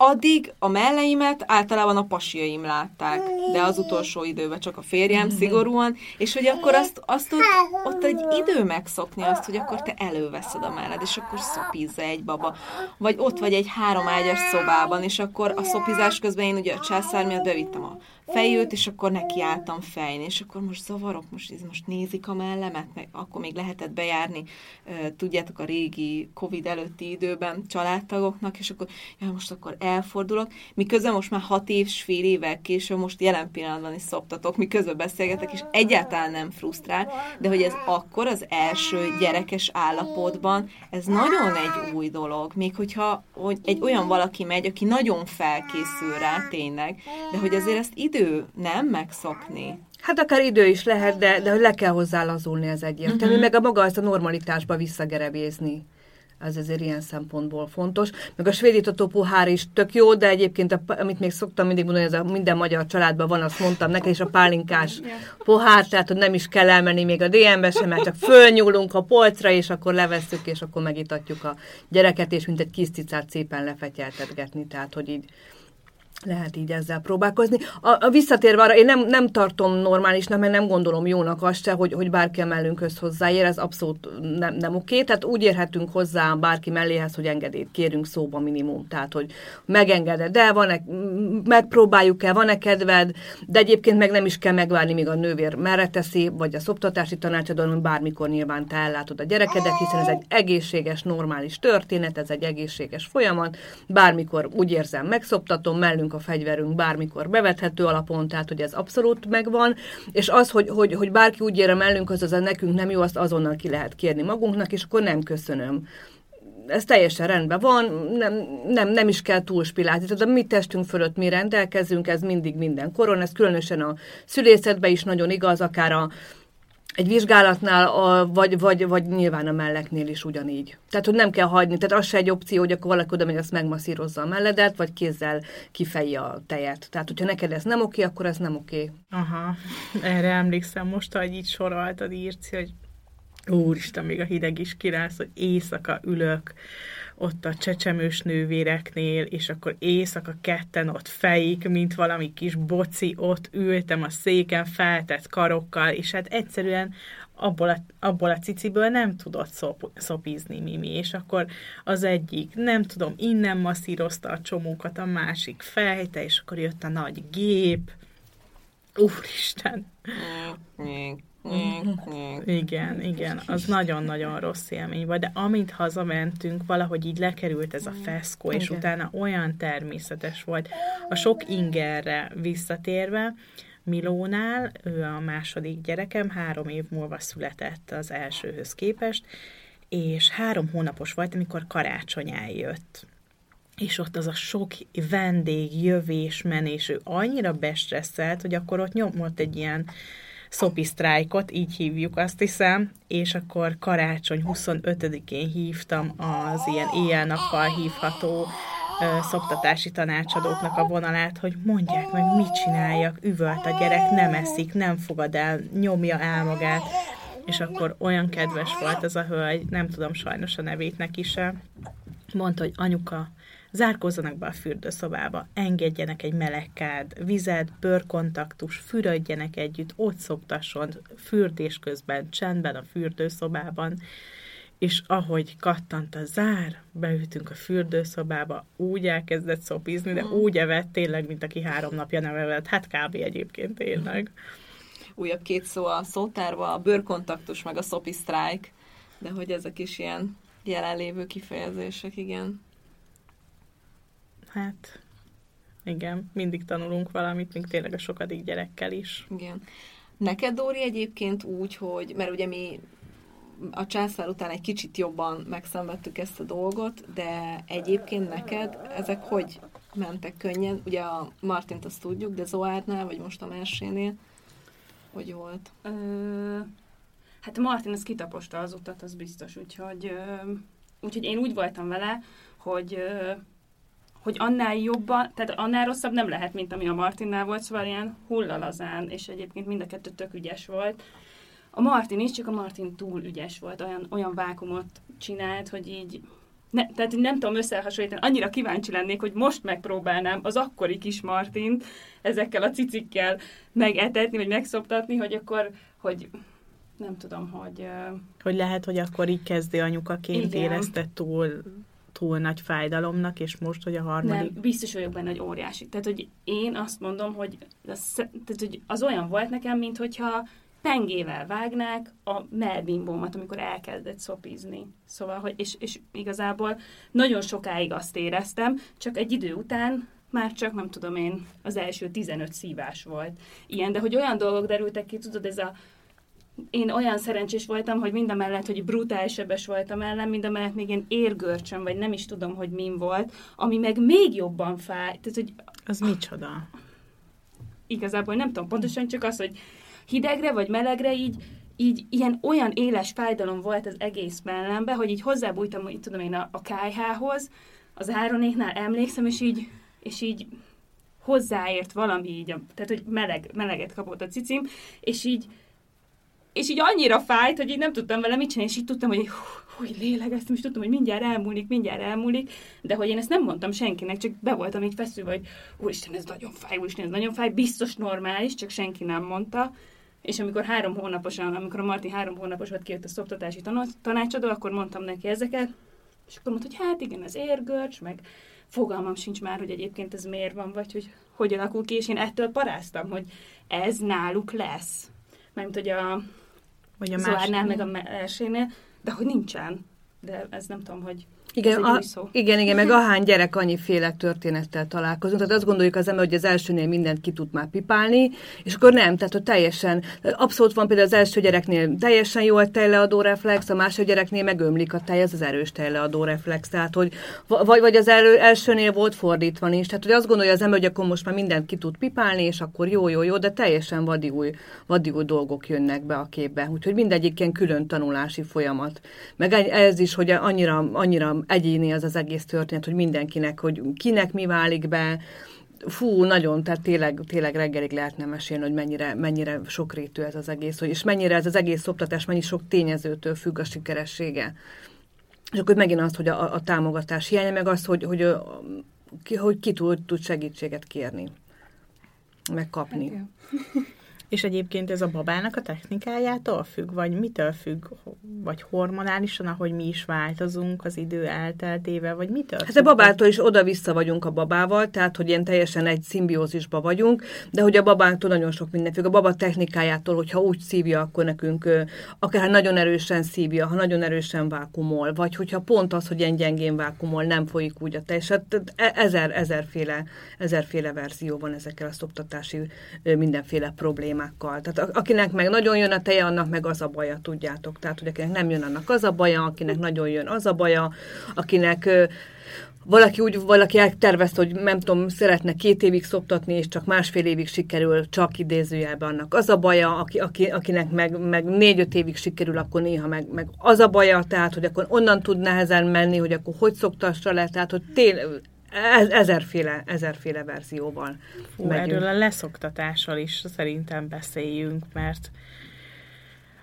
B: addig a melleimet általában a pasiaim látták, de az utolsó időben csak a férjem szigorúan, és hogy akkor azt, azt ott, ott egy idő megszokni azt, hogy akkor te előveszed a melled, és akkor szopizza egy baba. Vagy ott vagy egy három ágyas szobában, és akkor a szopizás közben én ugye a császár miatt bevittem a fejőt, és akkor nekiálltam fejni, és akkor most zavarok, most, ez most nézik a mellemet, meg akkor még lehetett bejárni, tudjátok, a régi Covid előtti időben családtagoknak, és akkor ja, most akkor elfordulok, miközben most már hat év, fél évvel később, most jelen pillanatban is szoptatok, miközben beszélgetek, és egyáltalán nem frusztrál, de hogy ez akkor az első gyerekes állapotban, ez nagyon egy új dolog, még hogyha hogy egy olyan valaki megy, aki nagyon felkészül rá tényleg, de hogy azért ezt idő nem megszokni.
E: Hát akár idő is lehet, de, de hogy le kell hozzá lazulni, ez egyértelmű, uh-huh. meg a maga ezt a normalitásba visszagerebézni. Ez azért ilyen szempontból fontos. Meg a svédítató pohár is tök jó, de egyébként, a, amit még szoktam mindig mondani, ez a minden magyar családban van, azt mondtam neked, és a pálinkás pohár, tehát hogy nem is kell elmenni még a DM-be sem, mert csak fölnyúlunk a polcra, és akkor levesszük, és akkor megitatjuk a gyereket, és mint egy kis cicát szépen lefetyeltetgetni, tehát hogy így lehet így ezzel próbálkozni. A, a visszatérve arra, én nem, nem tartom normálisnak, mert nem gondolom jónak azt se, hogy, hogy bárki a mellünkhöz hozzáér, ez abszolút nem, nem oké. Tehát úgy érhetünk hozzá bárki melléhez, hogy engedélyt kérünk szóba minimum. Tehát, hogy megengeded el, van-e, megpróbáljuk el, van-e kedved, de egyébként meg nem is kell megvárni, míg a nővér merre teszi, vagy a szoptatási tanácsadón, bármikor nyilván te ellátod a gyerekedet, hiszen ez egy egészséges, normális történet, ez egy egészséges folyamat, bármikor úgy érzem, megszoptatom, mellünk a fegyverünk bármikor bevethető alapon, tehát hogy ez abszolút megvan, és az, hogy, hogy, hogy bárki úgy ér a mellünk, az az a nekünk nem jó, azt azonnal ki lehet kérni magunknak, és akkor nem köszönöm ez teljesen rendben van, nem, nem, nem is kell túlspilázni. Tehát a mi testünk fölött mi rendelkezünk, ez mindig minden koron, ez különösen a szülészetben is nagyon igaz, akár a, egy vizsgálatnál, a, vagy, vagy, vagy nyilván a melleknél is ugyanígy. Tehát, hogy nem kell hagyni, tehát az se egy opció, hogy akkor valaki oda megy, azt megmasszírozza a melledet, vagy kézzel kifejje a tejet. Tehát, hogyha neked ez nem oké, akkor ez nem oké.
C: Aha, erre emlékszem most, hogy így soroltad, Írci, hogy úristen, még a hideg is kirász, hogy éjszaka ülök ott a csecsemős nővéreknél, és akkor éjszaka ketten ott fejik, mint valami kis boci, ott ültem a széken feltett karokkal, és hát egyszerűen abból a, abból a ciciből nem tudott szop, szopizni Mimi, és akkor az egyik, nem tudom, innen masszírozta a csomókat, a másik fejte, és akkor jött a nagy gép. Úristen! Igen, igen, az nagyon-nagyon rossz élmény volt, de amint hazamentünk, valahogy így lekerült ez a feszkó, és
E: Igen.
C: utána olyan természetes volt. A sok ingerre visszatérve, Milónál, ő a második gyerekem, három év múlva született az elsőhöz képest, és három hónapos volt, amikor karácsony eljött. És ott az a sok vendég, jövés, menés, ő annyira bestresszelt, hogy akkor ott nyomott egy ilyen szopi sztrájkot, így hívjuk azt hiszem, és akkor karácsony 25-én hívtam az ilyen éjjel-nappal hívható szoptatási tanácsadóknak a vonalát, hogy mondják meg, mit csináljak, üvölt a gyerek, nem eszik, nem fogad el, nyomja el magát, és akkor olyan kedves volt ez a hölgy, nem tudom sajnos a nevét neki se, mondta, hogy anyuka, zárkózzanak be a fürdőszobába, engedjenek egy melegkád, vizet, bőrkontaktus, fürödjenek együtt, ott szoktasson, fürdés közben, csendben a fürdőszobában, és ahogy kattant a zár, beültünk a fürdőszobába, úgy elkezdett szopizni, de úgy evett tényleg, mint aki három napja nem evett. Hát kb. egyébként tényleg.
B: Újabb két szó a szótárba, a bőrkontaktus, meg a szopi sztrájk, de hogy ezek is ilyen jelenlévő kifejezések, igen.
C: Hát, igen, mindig tanulunk valamit, még tényleg a sokadik gyerekkel is.
B: Igen. Neked, Dóri, egyébként úgy, hogy, mert ugye mi a császár után egy kicsit jobban megszenvedtük ezt a dolgot, de egyébként neked ezek hogy mentek könnyen? Ugye a Martint azt tudjuk, de Zoárnál, vagy most a Mersénél, hogy volt? Ö,
D: hát Martin az kitaposta az utat, az biztos, úgyhogy, ö, úgyhogy én úgy voltam vele, hogy ö, hogy annál jobban, tehát annál rosszabb nem lehet, mint ami a Martinnál volt, szóval ilyen hullalazán, és egyébként mind a kettő tök ügyes volt. A Martin is, csak a Martin túl ügyes volt, olyan, olyan vákumot csinált, hogy így ne, tehát nem tudom összehasonlítani, annyira kíváncsi lennék, hogy most megpróbálnám az akkori kis Martint ezekkel a cicikkel megetetni, vagy megszoptatni, hogy akkor, hogy nem tudom, hogy...
C: Hogy lehet, hogy akkor így kezdő anyukaként igen. érezte túl túl nagy fájdalomnak, és most, hogy a harmadik...
D: Nem, biztos vagyok benne, hogy óriási. Tehát, hogy én azt mondom, hogy az, tehát, hogy az olyan volt nekem, mint hogyha pengével vágnák a melbimbómat, amikor elkezdett szopizni. Szóval, hogy, és, és igazából nagyon sokáig azt éreztem, csak egy idő után már csak, nem tudom én, az első 15 szívás volt. Ilyen, de hogy olyan dolgok derültek ki, tudod, ez a én olyan szerencsés voltam, hogy mind a mellett, hogy brutális sebes voltam ellen, mind a mellett még én érgörcsöm, vagy nem is tudom, hogy min volt, ami meg még jobban fáj. Tehát, hogy...
C: Az micsoda?
D: Igazából nem tudom pontosan, csak az, hogy hidegre vagy melegre így, így ilyen olyan éles fájdalom volt az egész mellembe, hogy így hozzábújtam, hogy tudom én a, a kájhához, az áronéknál emlékszem, és így, és így hozzáért valami így, tehát hogy meleg, meleget kapott a cicim, és így és így annyira fájt, hogy így nem tudtam vele mit csinálni, és így tudtam, hogy hogy lélegeztem, és tudtam, hogy mindjárt elmúlik, mindjárt elmúlik, de hogy én ezt nem mondtam senkinek, csak be voltam így feszülve, hogy úristen, ez nagyon fáj, úristen, ez nagyon fáj, biztos normális, csak senki nem mondta. És amikor három hónaposan, amikor a Marti három hónapos volt, kijött a szoktatási tanácsadó, akkor mondtam neki ezeket, és akkor mondta, hogy hát igen, ez érgörcs, meg fogalmam sincs már, hogy egyébként ez miért van, vagy hogy hogy alakul ki, és én ettől paráztam, hogy ez náluk lesz. Mert hogy a vagy a Zoárnál, meg a elsőnél, de hogy nincsen. De ez nem tudom, hogy
E: igen, a, igen, igen, meg [laughs] ahány gyerek annyiféle történettel találkozunk. Tehát azt gondoljuk az ember, hogy az elsőnél mindent ki tud már pipálni, és akkor nem, tehát hogy teljesen, abszolút van például az első gyereknél teljesen jó a tejleadó reflex, a második gyereknél megömlik a tej, ez az erős tejleadó reflex, tehát hogy vagy, vagy az elő, elsőnél volt fordítva is, tehát hogy azt gondolja az ember, hogy akkor most már mindent ki tud pipálni, és akkor jó, jó, jó, de teljesen vadi új, vadi új dolgok jönnek be a képbe, úgyhogy mindegyik ilyen külön tanulási folyamat. Meg ez is, hogy annyira, annyira egyéni az az egész történet, hogy mindenkinek, hogy kinek mi válik be, fú, nagyon, tehát tényleg, tényleg reggelig lehetne mesélni, hogy mennyire, mennyire sokrétű ez az egész, hogy, és mennyire ez az egész szoptatás, mennyi sok tényezőtől függ a sikeressége. És akkor megint az, hogy a, a támogatás hiánya, meg az, hogy, hogy, hogy, hogy ki tud, tud segítséget kérni, megkapni. Hát, [laughs]
C: és egyébként ez a babának a technikájától függ, vagy mitől függ, vagy hormonálisan, ahogy mi is változunk az idő elteltével, vagy mitől
E: Hát a babától is oda-vissza vagyunk a babával, tehát hogy ilyen teljesen egy szimbiózisba vagyunk, de hogy a babától nagyon sok minden függ. A baba technikájától, hogyha úgy szívja, akkor nekünk akár nagyon erősen szívja, ha nagyon erősen vákumol, vagy hogyha pont az, hogy ilyen gyengén vákumol, nem folyik úgy a teljes. Hát e, ezer, ezerféle, ezerféle verzió van ezekkel a szoptatási mindenféle problémával problémákkal. Tehát akinek meg nagyon jön a teje, annak meg az a baja, tudjátok. Tehát, hogy akinek nem jön, annak az a baja, akinek nagyon jön, az a baja, akinek valaki úgy, valaki eltervezte, hogy nem tudom, szeretne két évig szoptatni, és csak másfél évig sikerül, csak idézőjelben annak. Az a baja, aki, aki, akinek meg, meg négy-öt évig sikerül, akkor néha meg, meg az a baja, tehát, hogy akkor onnan tud nehezen menni, hogy akkor hogy szoktassa le, tehát, hogy ezerféle, ezerféle verzióval
C: Fú, erről a leszoktatással is szerintem beszéljünk, mert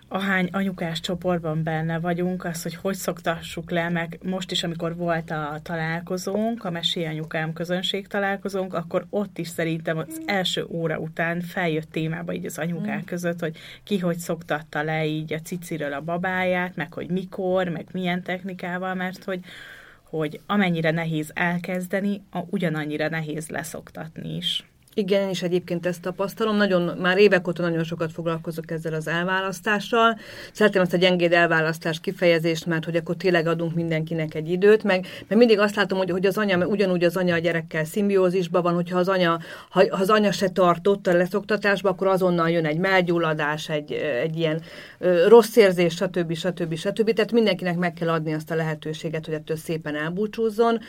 C: ahány anyukás csoportban benne vagyunk, az, hogy hogy szoktassuk le, meg most is, amikor volt a találkozónk, a Mesé Anyukám közönség találkozónk, akkor ott is szerintem az első óra után feljött témába így az anyukák mm. között, hogy ki hogy szoktatta le így a ciciről a babáját, meg hogy mikor, meg milyen technikával, mert hogy hogy amennyire nehéz elkezdeni, a ugyanannyira nehéz leszoktatni is.
E: Igen, én is egyébként ezt tapasztalom. Nagyon, már évek óta nagyon sokat foglalkozok ezzel az elválasztással. Szeretem ezt a gyengéd elválasztás kifejezést, mert hogy akkor tényleg adunk mindenkinek egy időt, meg, meg mindig azt látom, hogy, hogy az anya, ugyanúgy az anya a gyerekkel szimbiózisban van, hogyha az anya, ha, ha az anya se tartott a leszoktatásba, akkor azonnal jön egy melgyulladás, egy, egy ilyen ö, rossz érzés, stb. stb. stb. Tehát mindenkinek meg kell adni azt a lehetőséget, hogy ettől szépen elbúcsúzzon.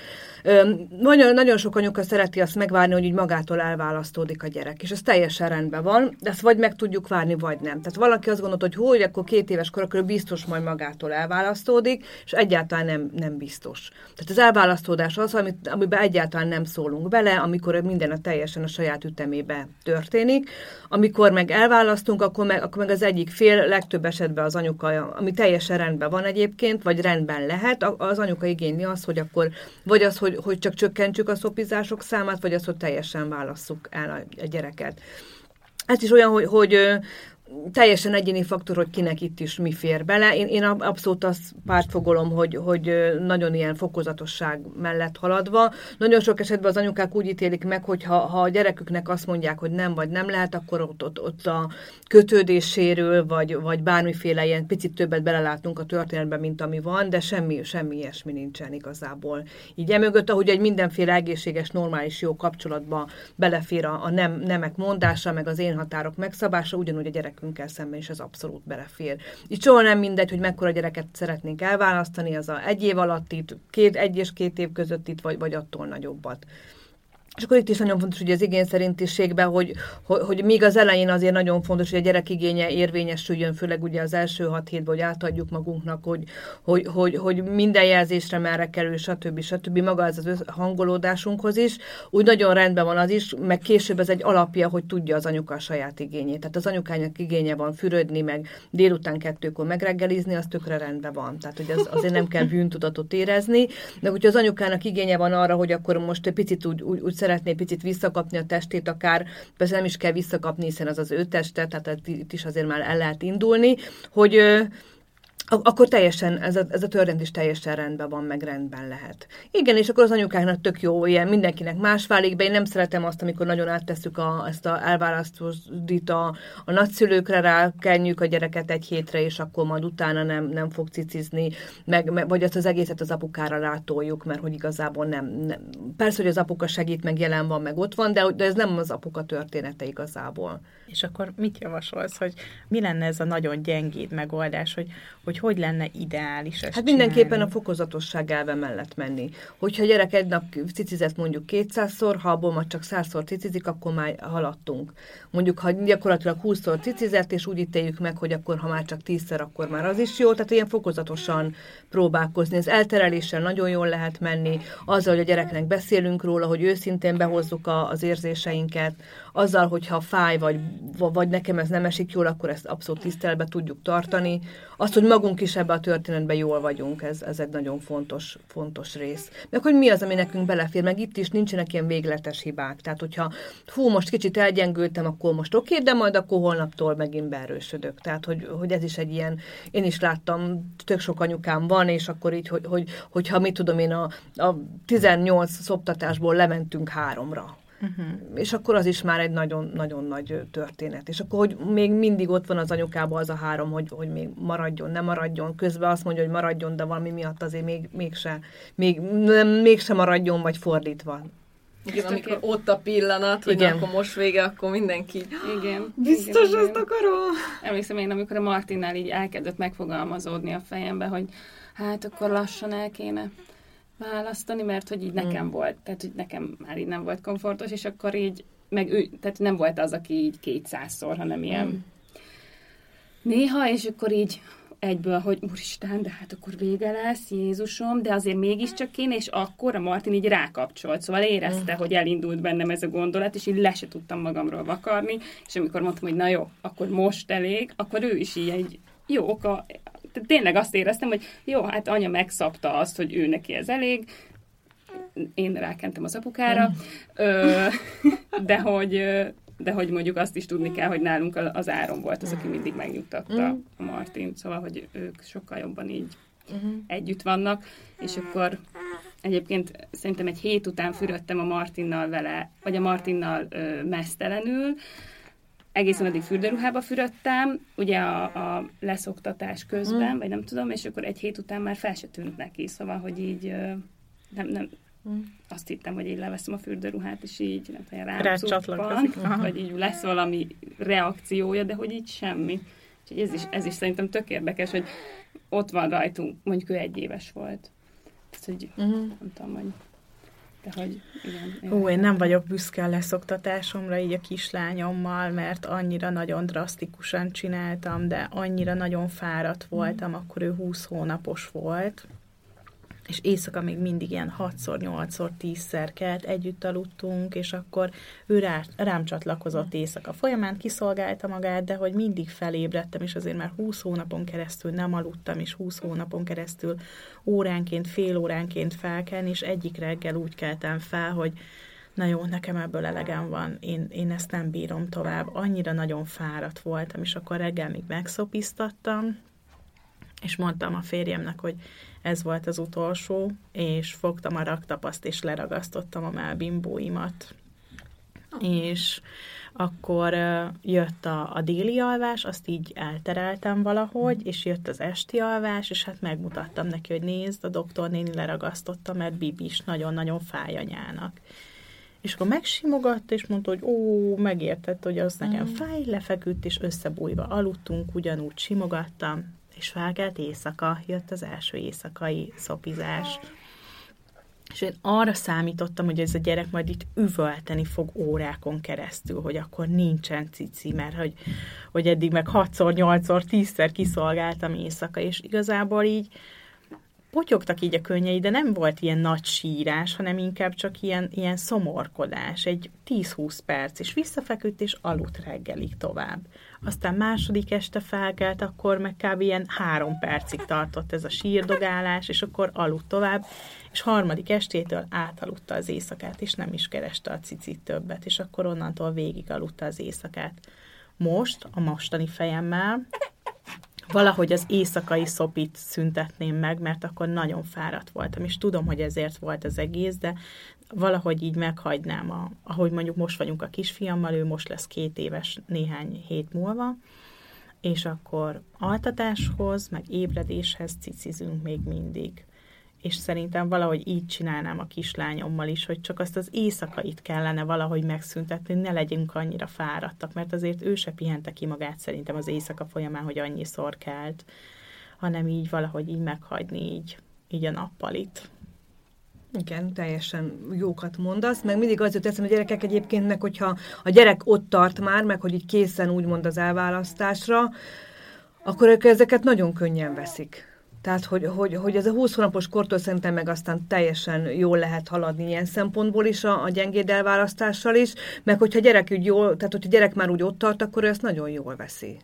E: Ö, nagyon, nagyon sok anyuka szereti azt megvárni, hogy így magától elválaszt elválasztódik a gyerek, és ez teljesen rendben van, de ezt vagy meg tudjuk várni, vagy nem. Tehát valaki azt gondolta, hogy hogy akkor két éves korakor biztos majd magától elválasztódik, és egyáltalán nem, nem biztos. Tehát az elválasztódás az, amit, amiben egyáltalán nem szólunk bele, amikor minden a teljesen a saját ütemébe történik. Amikor meg elválasztunk, akkor meg, akkor meg az egyik fél, legtöbb esetben az anyuka, ami teljesen rendben van egyébként, vagy rendben lehet, az anyuka igényli az, hogy akkor, vagy az, hogy, hogy csak csökkentsük a szopizások számát, vagy az, hogy teljesen válasszuk el a, gyereket. Ez is olyan, hogy, hogy, teljesen egyéni faktor, hogy kinek itt is mi fér bele. Én, én abszolút azt pártfogolom, hogy, hogy nagyon ilyen fokozatosság mellett haladva. Nagyon sok esetben az anyukák úgy ítélik meg, hogy ha, ha a gyereküknek azt mondják, hogy nem vagy nem lehet, akkor ott, ott, ott a kötődéséről, vagy, vagy bármiféle ilyen picit többet belelátunk a történetbe, mint ami van, de semmi, semmi ilyesmi nincsen igazából. Így emögött, ahogy egy mindenféle egészséges, normális, jó kapcsolatba belefér a, a nem, nemek mondása, meg az én határok megszabása, ugyanúgy a gyerek gyerekünkkel szemben is ez abszolút belefér. Itt soha nem mindegy, hogy mekkora gyereket szeretnénk elválasztani, az a egy év alatt itt, két, egy és két év között itt, vagy, vagy attól nagyobbat. És akkor itt is nagyon fontos, hogy az igény szerintiségben, hogy, hogy, hogy még az elején azért nagyon fontos, hogy a gyerek igénye érvényesüljön, főleg ugye az első hat hétben, hogy átadjuk magunknak, hogy, hogy, hogy, hogy minden jelzésre merre kerül, stb. stb. Maga ez az hangolódásunkhoz is. Úgy nagyon rendben van az is, meg később ez egy alapja, hogy tudja az anyuka a saját igényét. Tehát az anyukának igénye van fürödni, meg délután kettőkor megreggelizni, az tökre rendben van. Tehát, hogy az, azért nem kell bűntudatot érezni, de hogyha az anyukának igénye van arra, hogy akkor most egy picit úgy, úgy, úgy szeretné picit visszakapni a testét, akár persze nem is kell visszakapni, hiszen az az ő teste, tehát itt is azért már el lehet indulni, hogy akkor teljesen, ez a, ez a törvény is teljesen rendben van, meg rendben lehet. Igen, és akkor az anyukáknak tök jó, ilyen mindenkinek más válik be. Én nem szeretem azt, amikor nagyon áttesszük a, ezt a elválasztódít a, a nagyszülőkre, rá kenjük a gyereket egy hétre, és akkor majd utána nem, nem fog cicizni, meg, meg, vagy azt az egészet az apukára rátoljuk, mert hogy igazából nem, nem. Persze, hogy az apuka segít, meg jelen van, meg ott van, de, de ez nem az apuka története igazából.
C: És akkor mit javasolsz, hogy mi lenne ez a nagyon gyengéd megoldás, hogy hogy, hogy lenne ideális ezt
E: Hát mindenképpen csinálni? a fokozatosság elve mellett menni. Hogyha a gyerek egy nap cicizett mondjuk 200-szor, ha abból már csak 100-szor cicizik, akkor már haladtunk. Mondjuk, ha gyakorlatilag 20-szor cicizett, és úgy ítéljük meg, hogy akkor, ha már csak 10-szer, akkor már az is jó. Tehát ilyen fokozatosan próbálkozni. Az eltereléssel nagyon jól lehet menni, azzal, hogy a gyereknek beszélünk róla, hogy őszintén behozzuk a, az érzéseinket, azzal, hogyha fáj, vagy, vagy nekem ez nem esik jól, akkor ezt abszolút tisztelbe tudjuk tartani. Azt, hogy magunk is ebbe a történetben jól vagyunk, ez, ez egy nagyon fontos, fontos rész. Meg hogy mi az, ami nekünk belefér, meg itt is nincsenek ilyen végletes hibák. Tehát, hogyha hú, most kicsit elgyengültem, akkor most oké, de majd akkor holnaptól megint beerősödök. Tehát, hogy, hogy ez is egy ilyen, én is láttam, tök sok anyukám van, és akkor így, hogy, hogy, hogyha mit tudom én, a, a 18 szoptatásból lementünk háromra Uh-huh. És akkor az is már egy nagyon-nagyon nagy történet. És akkor, hogy még mindig ott van az anyukában az a három, hogy, hogy még maradjon, nem maradjon. Közben azt mondja, hogy maradjon, de valami miatt azért még, mégse, még, nem, mégse maradjon, vagy fordítva.
B: Igen, amikor ott a pillanat, hogy igen. akkor most vége, akkor mindenki
D: igen, [gasps]
B: biztos
D: igen,
B: azt igen. akarom.
D: Emlékszem én, amikor a Martinnál így elkezdett megfogalmazódni a fejembe, hogy hát akkor lassan el kéne választani, mert hogy így nekem mm. volt, tehát hogy nekem már így nem volt komfortos, és akkor így, meg ő, tehát nem volt az, aki így kétszázszor, hanem ilyen mm. néha, és akkor így egyből, hogy úristen, de hát akkor vége lesz, Jézusom, de azért mégiscsak kéne, és akkor a Martin így rákapcsolt, szóval érezte, mm. hogy elindult bennem ez a gondolat, és így le se tudtam magamról vakarni, és amikor mondtam, hogy na jó, akkor most elég, akkor ő is így egy jó oka, tényleg azt éreztem, hogy jó, hát anya megszabta azt, hogy ő neki ez elég, én rákentem az apukára, mm. de hogy de hogy mondjuk azt is tudni kell, hogy nálunk az Áron volt az, aki mindig megnyugtatta mm. a Martin, szóval, hogy ők sokkal jobban így uh-huh. együtt vannak, és akkor egyébként szerintem egy hét után fürödtem a Martinnal vele, vagy a Martinnal ö, mesztelenül, egészen addig fürdőruhába fürödtem, ugye a, a leszoktatás közben, mm. vagy nem tudom, és akkor egy hét után már fel se tűnt neki, szóval, hogy így nem, nem, Mm. Azt hittem, hogy én leveszem a fürdőruhát, és így nem tudom, rám csatlakozik, vagy így lesz valami reakciója, de hogy így semmi. Úgyhogy ez is, ez is szerintem tök érdekes, hogy ott van rajtunk, mondjuk ő egy éves volt. Tehát, hogy uh-huh. nem tudom, hogy de hogy igen.
C: Hú, én nem vagyok büszke a leszoktatásomra így a kislányommal, mert annyira nagyon drasztikusan csináltam, de annyira nagyon fáradt voltam, mm. akkor ő 20 hónapos volt, és éjszaka még mindig ilyen 6-szor, 8-szor, 10-szer kelt, együtt aludtunk, és akkor ő rá, rám csatlakozott éjszaka folyamán, kiszolgálta magát, de hogy mindig felébredtem, és azért már 20 hónapon keresztül nem aludtam, és 20 hónapon keresztül óránként, fél óránként felkelni, és egyik reggel úgy keltem fel, hogy na jó, nekem ebből elegem van, én, én ezt nem bírom tovább. Annyira nagyon fáradt voltam, és akkor reggel még megszopiztattam, és mondtam a férjemnek, hogy ez volt az utolsó, és fogtam a raktapaszt, és leragasztottam a melbimbóimat. És akkor jött a, a déli alvás, azt így eltereltem valahogy, és jött az esti alvás, és hát megmutattam neki, hogy nézd, a doktor néni leragasztotta, mert Bibi is nagyon-nagyon fáj anyának. És akkor megsimogatta, és mondta, hogy ó, megértett, hogy az nekem mm. fáj, lefeküdt, és összebújva aludtunk, ugyanúgy simogattam, és felkelt éjszaka, jött az első éjszakai szopizás. És én arra számítottam, hogy ez a gyerek majd itt üvölteni fog órákon keresztül, hogy akkor nincsen cici, mert hogy, hogy eddig meg 6-szor, 8-szor, 10-szer kiszolgáltam éjszaka, és igazából így potyogtak így a könnyei, de nem volt ilyen nagy sírás, hanem inkább csak ilyen, ilyen szomorkodás, egy 10-20 perc, és visszafeküdt, és aludt reggelig tovább. Aztán második este felkelt, akkor meg kb. ilyen három percig tartott ez a sírdogálás, és akkor aludt tovább, és harmadik estétől átaludta az éjszakát, és nem is kereste a cicit többet, és akkor onnantól végig aludta az éjszakát. Most, a mostani fejemmel, valahogy az éjszakai szopit szüntetném meg, mert akkor nagyon fáradt voltam, és tudom, hogy ezért volt az egész, de valahogy így meghagynám, a, ahogy mondjuk most vagyunk a kisfiammal, ő most lesz két éves néhány hét múlva, és akkor altatáshoz, meg ébredéshez cicizünk még mindig és szerintem valahogy így csinálnám a kislányommal is, hogy csak azt az éjszakait kellene valahogy megszüntetni, ne legyünk annyira fáradtak, mert azért ő se pihente ki magát szerintem az éjszaka folyamán, hogy annyiszor kelt, hanem így valahogy így meghagyni így, így a nappalit.
E: Igen, teljesen jókat mondasz, meg mindig az jut eszembe a gyerekek egyébként, meg hogyha a gyerek ott tart már, meg hogy így készen úgymond az elválasztásra, akkor ők ezeket nagyon könnyen veszik tehát, hogy, hogy, hogy ez a 20 hónapos kortól szerintem meg aztán teljesen jól lehet haladni ilyen szempontból is, a, a gyengéd elválasztással is, meg hogyha gyerek úgy jól, tehát hogyha gyerek már úgy ott tart, akkor ő ezt nagyon jól veszi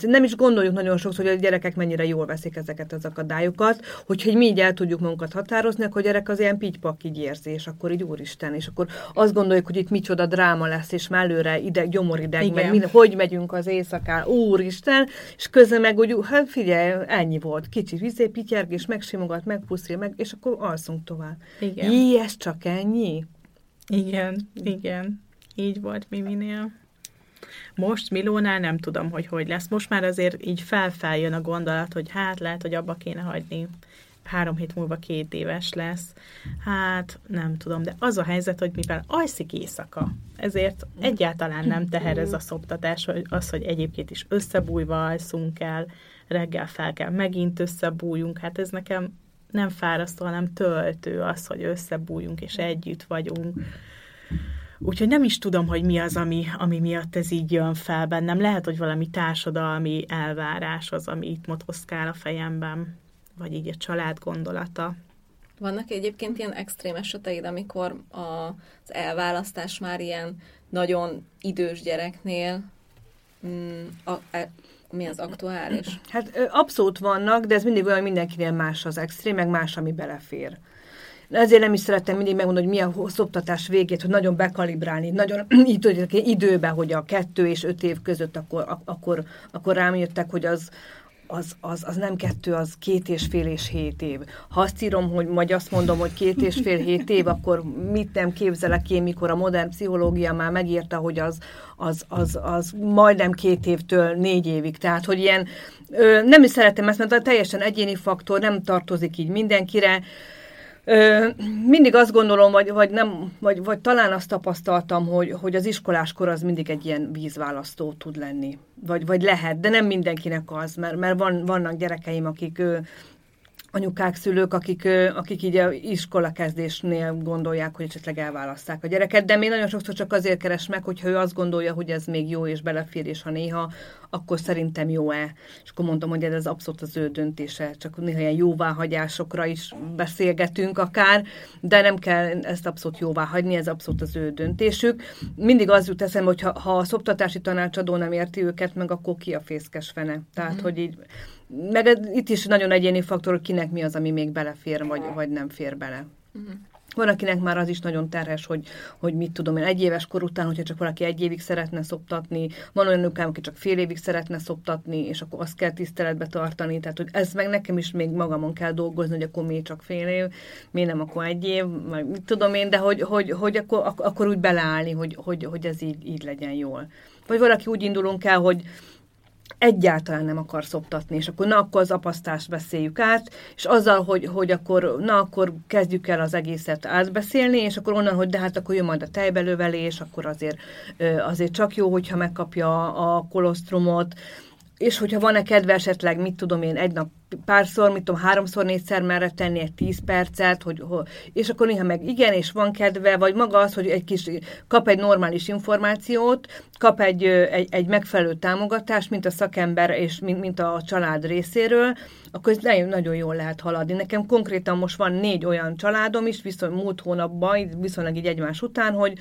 E: nem is gondoljuk nagyon sokszor, hogy a gyerekek mennyire jól veszik ezeket az akadályokat, hogyha mi így el tudjuk magunkat határozni, akkor a gyerek az ilyen pitypak így érzi, és akkor így úristen, és akkor azt gondoljuk, hogy itt micsoda dráma lesz, és mellőre ideg, gyomorideg, Igen. meg mind, hogy megyünk az éjszakán, úristen, és közben meg úgy, hát figyelj, ennyi volt, kicsi vizé, pityerg, és megsimogat, megpuszil, meg, és akkor alszunk tovább. Igen. Jé, ez csak ennyi?
C: Igen, igen. Így volt Miminél. Most Milónál nem tudom, hogy hogy lesz. Most már azért így felfeljön a gondolat, hogy hát lehet, hogy abba kéne hagyni. Három hét múlva két éves lesz. Hát nem tudom, de az a helyzet, hogy mivel alszik éjszaka, ezért egyáltalán nem teher ez a szoptatás, hogy az, hogy egyébként is összebújva alszunk el, reggel fel kell megint összebújjunk, hát ez nekem nem fárasztó, hanem töltő az, hogy összebújunk és együtt vagyunk. Úgyhogy nem is tudom, hogy mi az, ami, ami miatt ez így jön fel bennem. Lehet, hogy valami társadalmi elvárás az, ami itt motoszkál a fejemben, vagy így a család gondolata.
B: Vannak egyébként ilyen extrém eseteid, amikor az elválasztás már ilyen nagyon idős gyereknél mm, a, e, mi az aktuális?
E: Hát abszolút vannak, de ez mindig olyan, hogy mindenkinél más az extrém, meg más, ami belefér. Ezért nem is szeretem mindig megmondani, hogy mi a szoptatás végét, hogy nagyon bekalibrálni, nagyon [clears throat] időbe, hogy a kettő és öt év között akkor, akkor, akkor rám jöttek, hogy az, az, az, az nem kettő, az két és fél és hét év. Ha azt írom, hogy vagy azt mondom, hogy két és fél hét év, akkor mit nem képzelek én, mikor a modern pszichológia már megírta, hogy az, az, az, az majdnem két évtől négy évig. Tehát, hogy ilyen, ö, nem is szeretem ezt, mert a teljesen egyéni faktor nem tartozik így mindenkire. Mindig azt gondolom, vagy, vagy, nem, vagy, vagy talán azt tapasztaltam, hogy, hogy az iskoláskor az mindig egy ilyen vízválasztó tud lenni. Vagy, vagy lehet, de nem mindenkinek az, mert, mert van, vannak gyerekeim, akik anyukák, szülők, akik, akik így a iskola kezdésnél gondolják, hogy esetleg elválaszták a gyereket, de még nagyon sokszor csak azért keres meg, hogyha ő azt gondolja, hogy ez még jó és belefér, és ha néha, akkor szerintem jó-e. És akkor mondtam, hogy ez abszolút az ő döntése, csak néha ilyen jóváhagyásokra is beszélgetünk akár, de nem kell ezt abszolút jóvá hagyni, ez abszolút az ő döntésük. Mindig az jut eszembe, hogy ha, ha a szoptatási tanácsadó nem érti őket, meg akkor ki a fészkes fene. Tehát, mm-hmm. hogy így meg itt is nagyon egyéni faktor, hogy kinek mi az, ami még belefér, vagy, vagy nem fér bele. Uh-huh. Van, akinek már az is nagyon terhes, hogy, hogy mit tudom én, egy éves kor után, hogyha csak valaki egy évig szeretne szoptatni, van olyan nőkám, aki csak fél évig szeretne szoptatni, és akkor azt kell tiszteletbe tartani, tehát hogy ez meg nekem is még magamon kell dolgozni, hogy akkor még csak fél év, miért nem akkor egy év, vagy mit tudom én, de hogy, hogy, hogy akkor, akkor úgy beleállni, hogy, hogy, hogy ez így, így legyen jól. Vagy valaki úgy indulunk el, hogy egyáltalán nem akar szoptatni, és akkor na, akkor az apasztást beszéljük át, és azzal, hogy, hogy akkor, na, akkor kezdjük el az egészet átbeszélni, és akkor onnan, hogy de hát akkor jön majd a tejbelővelés, akkor azért, azért csak jó, hogyha megkapja a kolosztrumot, és hogyha van-e kedve esetleg, mit tudom én, egy nap párszor, mit tudom, háromszor, négyszer merre tenni egy tíz percet, hogy, és akkor néha meg igen, és van kedve, vagy maga az, hogy egy kis, kap egy normális információt, kap egy, egy, egy megfelelő támogatást, mint a szakember, és mint, mint a család részéről, akkor ez nagyon, nagyon jól lehet haladni. Nekem konkrétan most van négy olyan családom is, viszont múlt hónapban, viszonylag így egymás után, hogy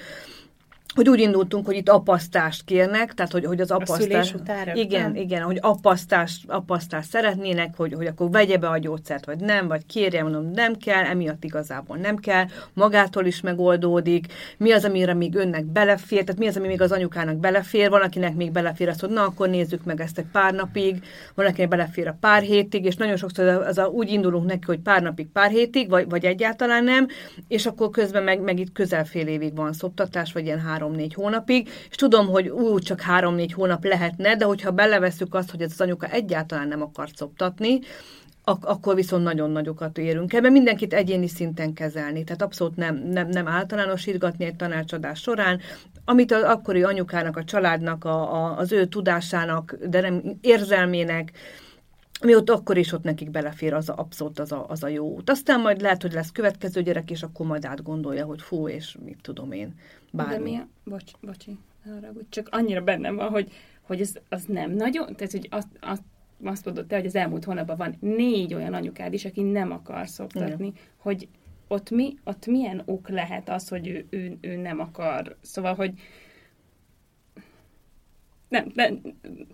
E: hogy úgy indultunk, hogy itt apasztást kérnek, tehát hogy, hogy az apasztás...
C: után
E: Igen, igen, hogy apasztást, apasztást szeretnének, hogy, hogy akkor vegye be a gyógyszert, vagy nem, vagy kérje, mondom, nem kell, emiatt igazából nem kell, magától is megoldódik, mi az, amire még önnek belefér, tehát mi az, ami még az anyukának belefér, van, akinek még belefér azt, hogy na, akkor nézzük meg ezt egy pár napig, van, akinek belefér a pár hétig, és nagyon sokszor az a, úgy indulunk neki, hogy pár napig, pár hétig, vagy, vagy egyáltalán nem, és akkor közben meg, meg itt közel fél évig van szoptatás, vagy ilyen három három-négy hónapig, és tudom, hogy úgy csak három-négy hónap lehetne, de hogyha beleveszük azt, hogy ez az anyuka egyáltalán nem akar szoptatni, ak- akkor viszont nagyon nagyokat érünk el, mert mindenkit egyéni szinten kezelni, tehát abszolút nem, nem, nem általánosítgatni egy tanácsadás során, amit az akkori anyukának, a családnak, a, a, az ő tudásának, de nem érzelmének, ami ott akkor is ott nekik belefér, az a, abszolút az a, az a jó út. Aztán majd lehet, hogy lesz következő gyerek, és akkor majd átgondolja, hogy fú, és mit tudom én, bármi.
D: De mi a... Bocs, bocsi, arra, csak annyira bennem van, hogy, hogy ez az nem nagyon, tehát hogy azt, azt azt mondod te, hogy az elmúlt hónapban van négy olyan anyukád is, aki nem akar szoptatni, Igen. hogy ott, mi, ott milyen ok lehet az, hogy ő, ő, ő nem akar. Szóval, hogy nem, de,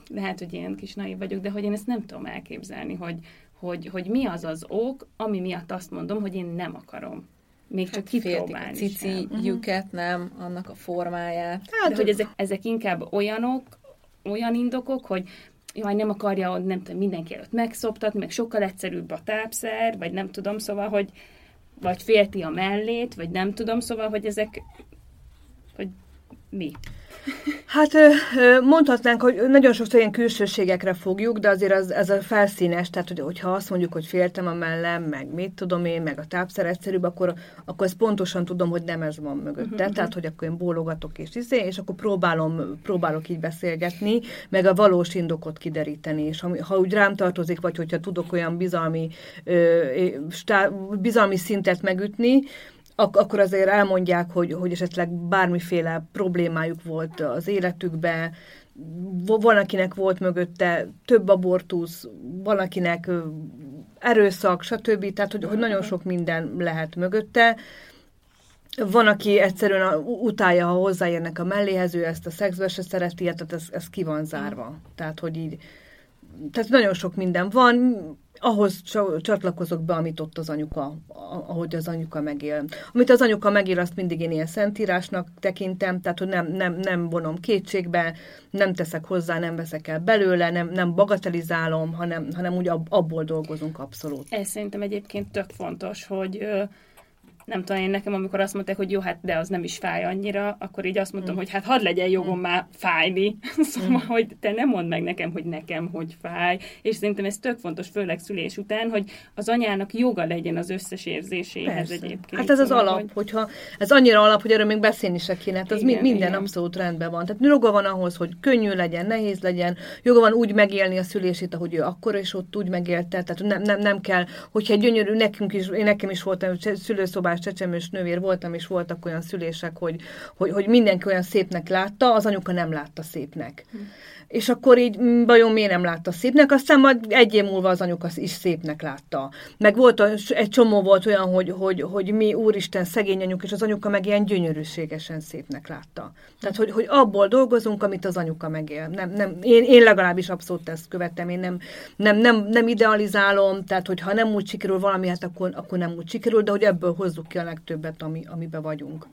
D: lehet, hogy ilyen kis naiv vagyok, de hogy én ezt nem tudom elképzelni, hogy, hogy, hogy mi az az ok, ami miatt azt mondom, hogy én nem akarom. Még hát csak kipróbálni a
B: ciciüket, uh-huh. nem, annak a formáját.
D: Hát, de hogy ezek, ezek inkább olyanok, olyan indokok, hogy jaj, nem akarja nem tudom, mindenki előtt megszoptatni, meg sokkal egyszerűbb a tápszer, vagy nem tudom, szóval, hogy vagy félti a mellét, vagy nem tudom, szóval, hogy ezek, hogy mi?
E: Hát mondhatnánk, hogy nagyon sokszor ilyen külsőségekre fogjuk, de azért az, ez a felszínes, tehát hogy, hogyha azt mondjuk, hogy féltem a mellem, meg mit tudom én, meg a tápszer egyszerűbb, akkor, akkor ezt pontosan tudom, hogy nem ez van mögötte. Uh-huh. Tehát, hogy akkor én bólogatok és izé, és akkor próbálom, próbálok így beszélgetni, meg a valós indokot kideríteni. És ha, ha úgy rám tartozik, vagy hogyha tudok olyan bizalmi, ö, stá, bizalmi szintet megütni, ak- akkor azért elmondják, hogy, hogy esetleg bármiféle problémájuk volt az életükben, van, akinek volt mögötte több abortusz, van, akinek erőszak, stb. Tehát, hogy, hogy nagyon sok minden lehet mögötte. Van, aki egyszerűen utálja, ha hozzáérnek a melléhez, ő ezt a szexbe se szereti, tehát ez, ez ki van zárva. Tehát, hogy így, tehát nagyon sok minden van, ahhoz csatlakozok be, amit ott az anyuka, ahogy az anyuka megél. Amit az anyuka megél, azt mindig én ilyen szentírásnak tekintem, tehát hogy nem, nem, nem vonom kétségbe, nem teszek hozzá, nem veszek el belőle, nem, nem bagatelizálom, hanem, hanem úgy abból dolgozunk abszolút.
D: Ez szerintem egyébként tök fontos, hogy nem tudom én nekem, amikor azt mondták, hogy jó, hát de az nem is fáj annyira, akkor így azt mondtam, mm. hogy hát hadd legyen jogom mm. már fájni. [laughs] szóval, mm. hogy te nem mondd meg nekem, hogy nekem hogy fáj. És szerintem ez tök fontos, főleg szülés után, hogy az anyának joga legyen az összes érzéséhez Persze. egyébként.
E: Hát ez az szóval, alap, hogy... hogyha ez annyira alap, hogy erről még beszélni se kéne, hát az igen, minden igen. abszolút rendben van. Tehát joga van ahhoz, hogy könnyű legyen, nehéz legyen, joga van úgy megélni a szülését, ahogy ő akkor és ott úgy megélte, tehát nem, nem, nem kell, hogyha gyönyörű, nekünk is, én nekem is voltam szülőszobás más csecsemős nővér voltam, és voltak olyan szülések, hogy, hogy, hogy mindenki olyan szépnek látta, az anyuka nem látta szépnek. Hm. És akkor így vajon miért nem látta szépnek, aztán majd egy év múlva az anyuka is szépnek látta. Meg volt egy csomó volt olyan, hogy, hogy, hogy mi úristen szegény anyuk, és az anyuka meg ilyen gyönyörűségesen szépnek látta. Tehát, hogy, hogy abból dolgozunk, amit az anyuka megél. Nem, nem, én, én legalábbis abszolút ezt követem, én nem, nem, nem, nem idealizálom, tehát hogy ha nem úgy sikerül valami, hát akkor, akkor nem úgy sikerül, de hogy ebből hozzuk ki a legtöbbet, ami, amiben vagyunk.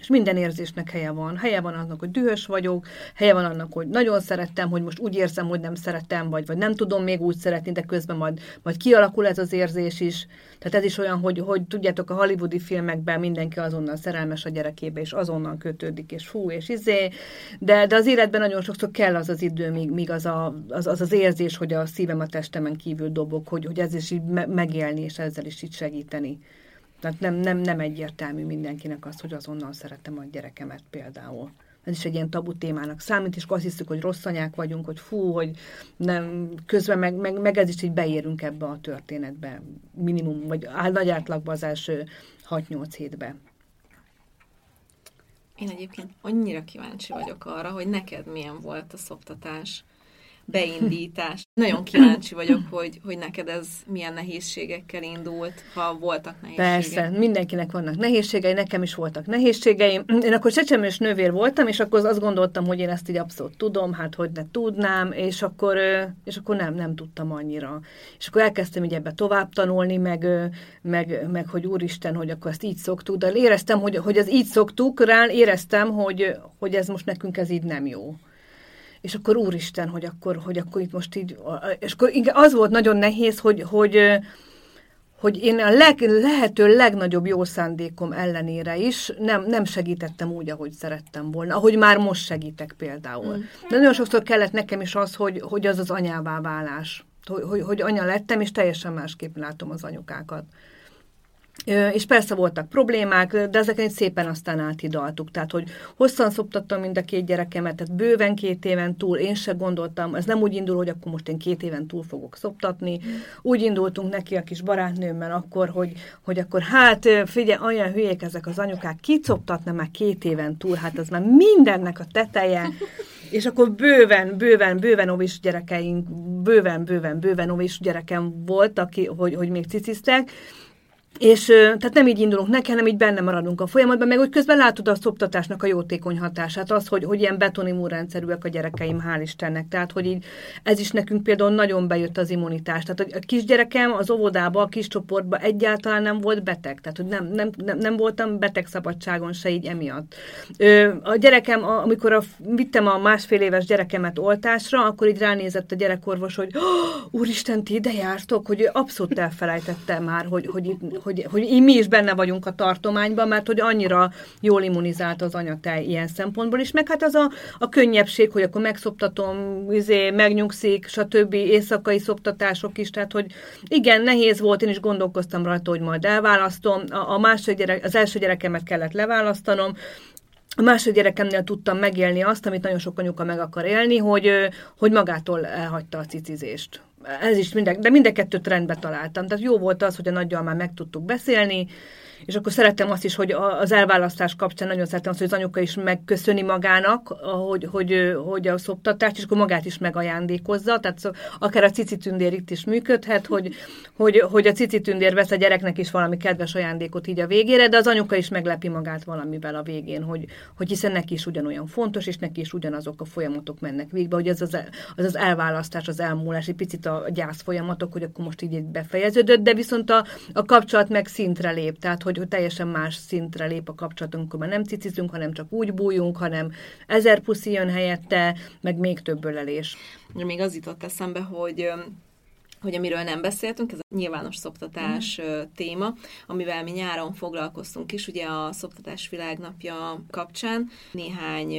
E: És minden érzésnek helye van. Helye van annak, hogy dühös vagyok, helye van annak, hogy nagyon szerettem, hogy most úgy érzem, hogy nem szeretem, vagy, vagy nem tudom még úgy szeretni, de közben majd, majd kialakul ez az érzés is. Tehát ez is olyan, hogy, hogy tudjátok, a hollywoodi filmekben mindenki azonnal szerelmes a gyerekébe, és azonnal kötődik, és fú, és izé, de, de az életben nagyon sokszor kell az az idő, míg, míg az, a, az, az, az érzés, hogy a szívem a testemen kívül dobok, hogy, hogy ez is így megélni, és ezzel is így segíteni. Tehát nem, nem, nem egyértelmű mindenkinek az, hogy azonnal szeretem a gyerekemet például. Ez is egy ilyen tabu témának számít, és azt hiszük, hogy rossz anyák vagyunk, hogy fú, hogy nem, közben meg, meg, meg ez is így beérünk ebbe a történetbe, minimum, vagy nagy átlagban az első 6-8 hétbe.
B: Én egyébként annyira kíváncsi vagyok arra, hogy neked milyen volt a szoptatás beindítás. Nagyon kíváncsi vagyok, hogy, hogy neked ez milyen nehézségekkel indult, ha voltak nehézségek.
E: Persze, mindenkinek vannak nehézségei, nekem is voltak nehézségeim. Én akkor csecsemős nővér voltam, és akkor azt gondoltam, hogy én ezt így abszolút tudom, hát hogy ne tudnám, és akkor, és akkor nem, nem tudtam annyira. És akkor elkezdtem így ebbe tovább tanulni, meg, meg, meg hogy úristen, hogy akkor ezt így szoktuk, de éreztem, hogy, hogy ez így szoktuk, rá éreztem, hogy, hogy ez most nekünk ez így nem jó és akkor úristen, hogy akkor, hogy akkor itt most így, és akkor az volt nagyon nehéz, hogy, hogy, hogy én a leg, lehető legnagyobb jó szándékom ellenére is nem, nem segítettem úgy, ahogy szerettem volna, ahogy már most segítek például. Mm. De nagyon sokszor kellett nekem is az, hogy, hogy az az anyává válás, hogy, hogy, hogy anya lettem, és teljesen másképp látom az anyukákat. És persze voltak problémák, de ezeket szépen aztán áthidaltuk. Tehát, hogy hosszan szoptattam mind a két gyerekemet, tehát bőven két éven túl, én se gondoltam, ez nem úgy indul, hogy akkor most én két éven túl fogok szoptatni. Úgy indultunk neki a kis barátnőmmel akkor, hogy, hogy akkor hát figyelj, olyan hülyék ezek az anyukák, ki szoptatna már két éven túl, hát az már mindennek a teteje. És akkor bőven, bőven, bőven ovis gyerekeink, bőven, bőven, bőven ovis gyerekem volt, aki, hogy, hogy még ciciztek, és tehát nem így indulunk neki, hanem így benne maradunk a folyamatban, meg úgy közben látod a szoptatásnak a jótékony hatását, az, hogy, hogy ilyen betonimúrendszerűek a gyerekeim, hál' Istennek. Tehát, hogy így ez is nekünk például nagyon bejött az immunitás. Tehát, hogy a kisgyerekem az óvodába, a kis csoportba egyáltalán nem volt beteg. Tehát, hogy nem, nem, nem, nem voltam beteg szabadságon se így emiatt. A gyerekem, amikor a, vittem a másfél éves gyerekemet oltásra, akkor így ránézett a gyerekorvos, hogy oh, úristen, ti ide jártok, hogy abszolút elfelejtette már, hogy, hogy itt hogy, hogy mi is benne vagyunk a tartományban, mert hogy annyira jól immunizált az anyatej ilyen szempontból is, meg hát az a, a könnyebbség, hogy akkor megszoptatom, izé, megnyugszik, stb. éjszakai szoptatások is, tehát hogy igen, nehéz volt, én is gondolkoztam rajta, hogy majd elválasztom, a, a második gyerek, az első gyerekemet kellett leválasztanom, a második gyerekemnél tudtam megélni azt, amit nagyon sok anyuka meg akar élni, hogy, hogy magától elhagyta a cicizést. Ez is minden, de mind a kettőt rendbe találtam. Tehát jó volt az, hogy a nagyjal már meg tudtuk beszélni, és akkor szerettem azt is, hogy az elválasztás kapcsán nagyon szerettem azt, hogy az anyuka is megköszöni magának, hogy, hogy, hogy a szoptatást, és akkor magát is megajándékozza, tehát akár a cicitündér itt is működhet, hogy, hogy, hogy a cicitündér vesz a gyereknek is valami kedves ajándékot így a végére, de az anyuka is meglepi magát valamivel a végén, hogy, hogy hiszen neki is ugyanolyan fontos, és neki is ugyanazok a folyamatok mennek végbe, hogy az az, az, az elválasztás, az elmúlás, egy picit a gyász folyamatok, hogy akkor most így befejeződött, de viszont a, a kapcsolat meg szintre lép, tehát hogy, hogy teljesen más szintre lép a kapcsolatunk, amikor már nem cicizünk, hanem csak úgy bújunk, hanem ezer puszi jön helyette, meg még több ölelés.
B: Még az jutott eszembe, hogy hogy amiről nem beszéltünk, ez a nyilvános szoptatás mm. téma, amivel mi nyáron foglalkoztunk is, ugye a Szoptatás Világnapja kapcsán. Néhány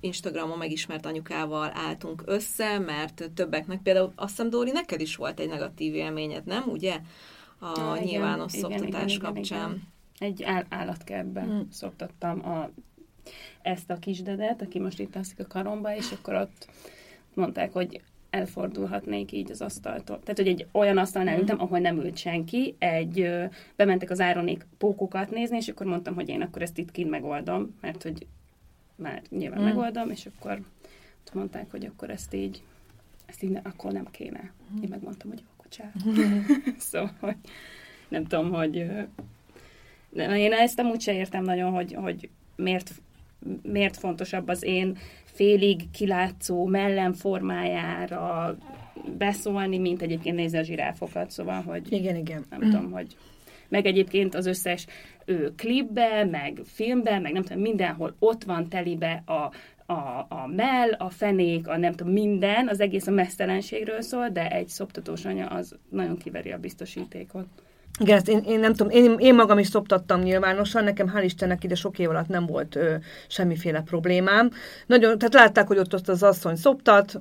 B: Instagramon megismert anyukával álltunk össze, mert többeknek, például azt hiszem, Dóri, neked is volt egy negatív élményed, nem? Ugye? A ja, nyilvános igen, szoptatás igen, kapcsán. Igen,
D: igen. Egy áll- állatkertben mm. szoptattam a, ezt a kisdedet, aki most itt alszik a karomba, és akkor ott mondták, hogy elfordulhatnék így az asztaltól. Tehát, hogy egy olyan asztalnál mm. ültem, ahol nem ült senki, egy, ö, bementek az áronék pókokat nézni, és akkor mondtam, hogy én akkor ezt itt kint megoldom, mert hogy már nyilván mm. megoldom, és akkor mondták, hogy akkor ezt így, ezt így ne, akkor nem kéne. Mm. Én megmondtam, hogy akkor csá. [laughs] [laughs] szóval, hogy nem tudom, hogy én ezt amúgy se értem nagyon, hogy, hogy miért, miért fontosabb az én félig kilátszó mellemformájára beszólni, mint egyébként nézni a zsiráfokat, szóval, hogy
E: igen, igen.
D: nem mm. tudom, hogy meg egyébként az összes ő, klipbe, meg filmbe, meg nem tudom, mindenhol ott van telibe a, a, a mell, a fenék, a nem tudom, minden, az egész a mesztelenségről szól, de egy szoptatós anya az nagyon kiveri a biztosítékot.
E: Igen, ezt én, én nem tudom, én, én magam is szoptattam nyilvánosan, nekem hál' Istennek ide sok év alatt nem volt ö, semmiféle problémám. Nagyon, tehát látták, hogy ott, ott az asszony szoptat,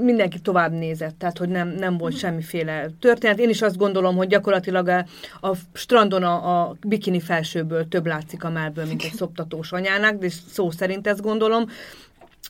E: mindenki tovább nézett, tehát hogy nem, nem volt semmiféle történet. Én is azt gondolom, hogy gyakorlatilag a, a strandon a, a bikini felsőből több látszik a mellből, mint egy szoptatós anyának, de szó szerint ezt gondolom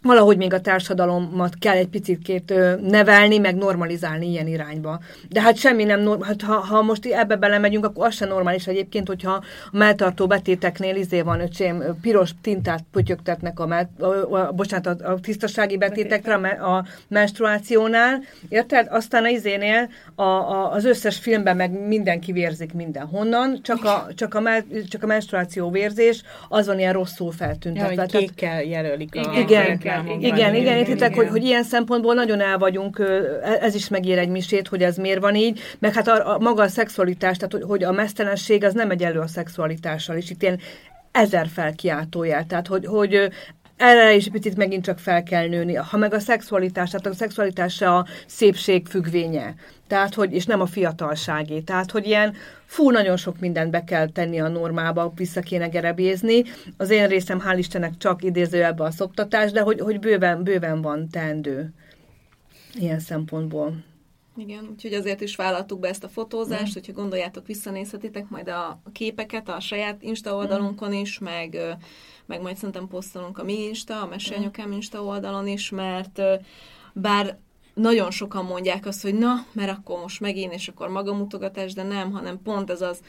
E: valahogy még a társadalomat kell egy picit két nevelni, meg normalizálni ilyen irányba. De hát semmi nem, hát ha, ha most ebbe belemegyünk, akkor az sem normális egyébként, hogyha a melltartó betéteknél izé van, öcsém, piros tintát pötyögtetnek a, mell, a, a, bocsánat, a, a tisztasági betétekre a, a menstruációnál, érted? Aztán a izénél a, a, az összes filmben meg mindenki vérzik mindenhonnan, csak a, csak a, mell, csak a menstruáció vérzés, az van ilyen rosszul feltüntetve.
C: Ja, hogy kékkel jelölik
E: a... Igen, igen, igen, igen, igen, értitek, hogy, hogy ilyen szempontból nagyon el vagyunk, e- ez is megér egy misét, hogy ez miért van így, meg hát a, a maga a szexualitás, tehát hogy, hogy a mesztelenség az nem elő a szexualitással, és itt ilyen ezer felkiáltójel, tehát hogy, hogy erre is picit megint csak fel kell nőni. Ha meg a szexualitás, tehát a szexualitás a szépség függvénye. Tehát, hogy, és nem a fiatalságé. Tehát, hogy ilyen, fú, nagyon sok mindent be kell tenni a normába, vissza kéne gerebézni. Az én részem, hál' Istennek, csak idéző ebbe a szoptatás, de hogy, hogy bőven, bőven van teendő ilyen szempontból.
B: Igen, úgyhogy azért is vállaltuk be ezt a fotózást, mm. hogyha gondoljátok, visszanézhetitek majd a képeket a saját Insta oldalunkon is, meg meg majd szerintem posztolunk a mi Insta, a Mesélyanyukám Insta oldalon is, mert bár nagyon sokan mondják azt, hogy na, mert akkor most megint, és akkor magamutogatás, de nem, hanem pont ez az,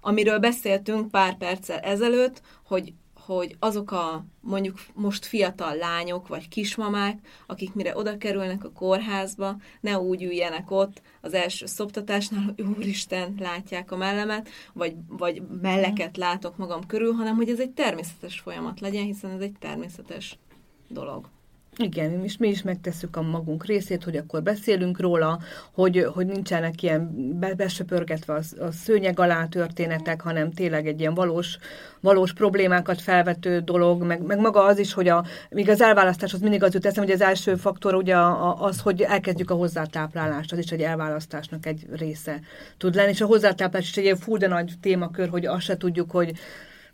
B: amiről beszéltünk pár perccel ezelőtt, hogy hogy azok a mondjuk most fiatal lányok vagy kismamák, akik mire oda kerülnek a kórházba, ne úgy üljenek ott az első szoptatásnál, hogy úristen, látják a mellemet, vagy, vagy melleket látok magam körül, hanem hogy ez egy természetes folyamat legyen, hiszen ez egy természetes dolog.
E: Igen, és mi is megtesszük a magunk részét, hogy akkor beszélünk róla, hogy, hogy nincsenek ilyen be, besöpörgetve a, a szőnyeg alá történetek, hanem tényleg egy ilyen valós, valós problémákat felvető dolog, meg, meg maga az is, hogy a, míg az elválasztáshoz mindig az jut eszem, hogy az első faktor ugye az, hogy elkezdjük a hozzátáplálást, az is egy elválasztásnak egy része tud lenni, és a hozzátáplás is egy ilyen fú, de nagy témakör, hogy azt se tudjuk, hogy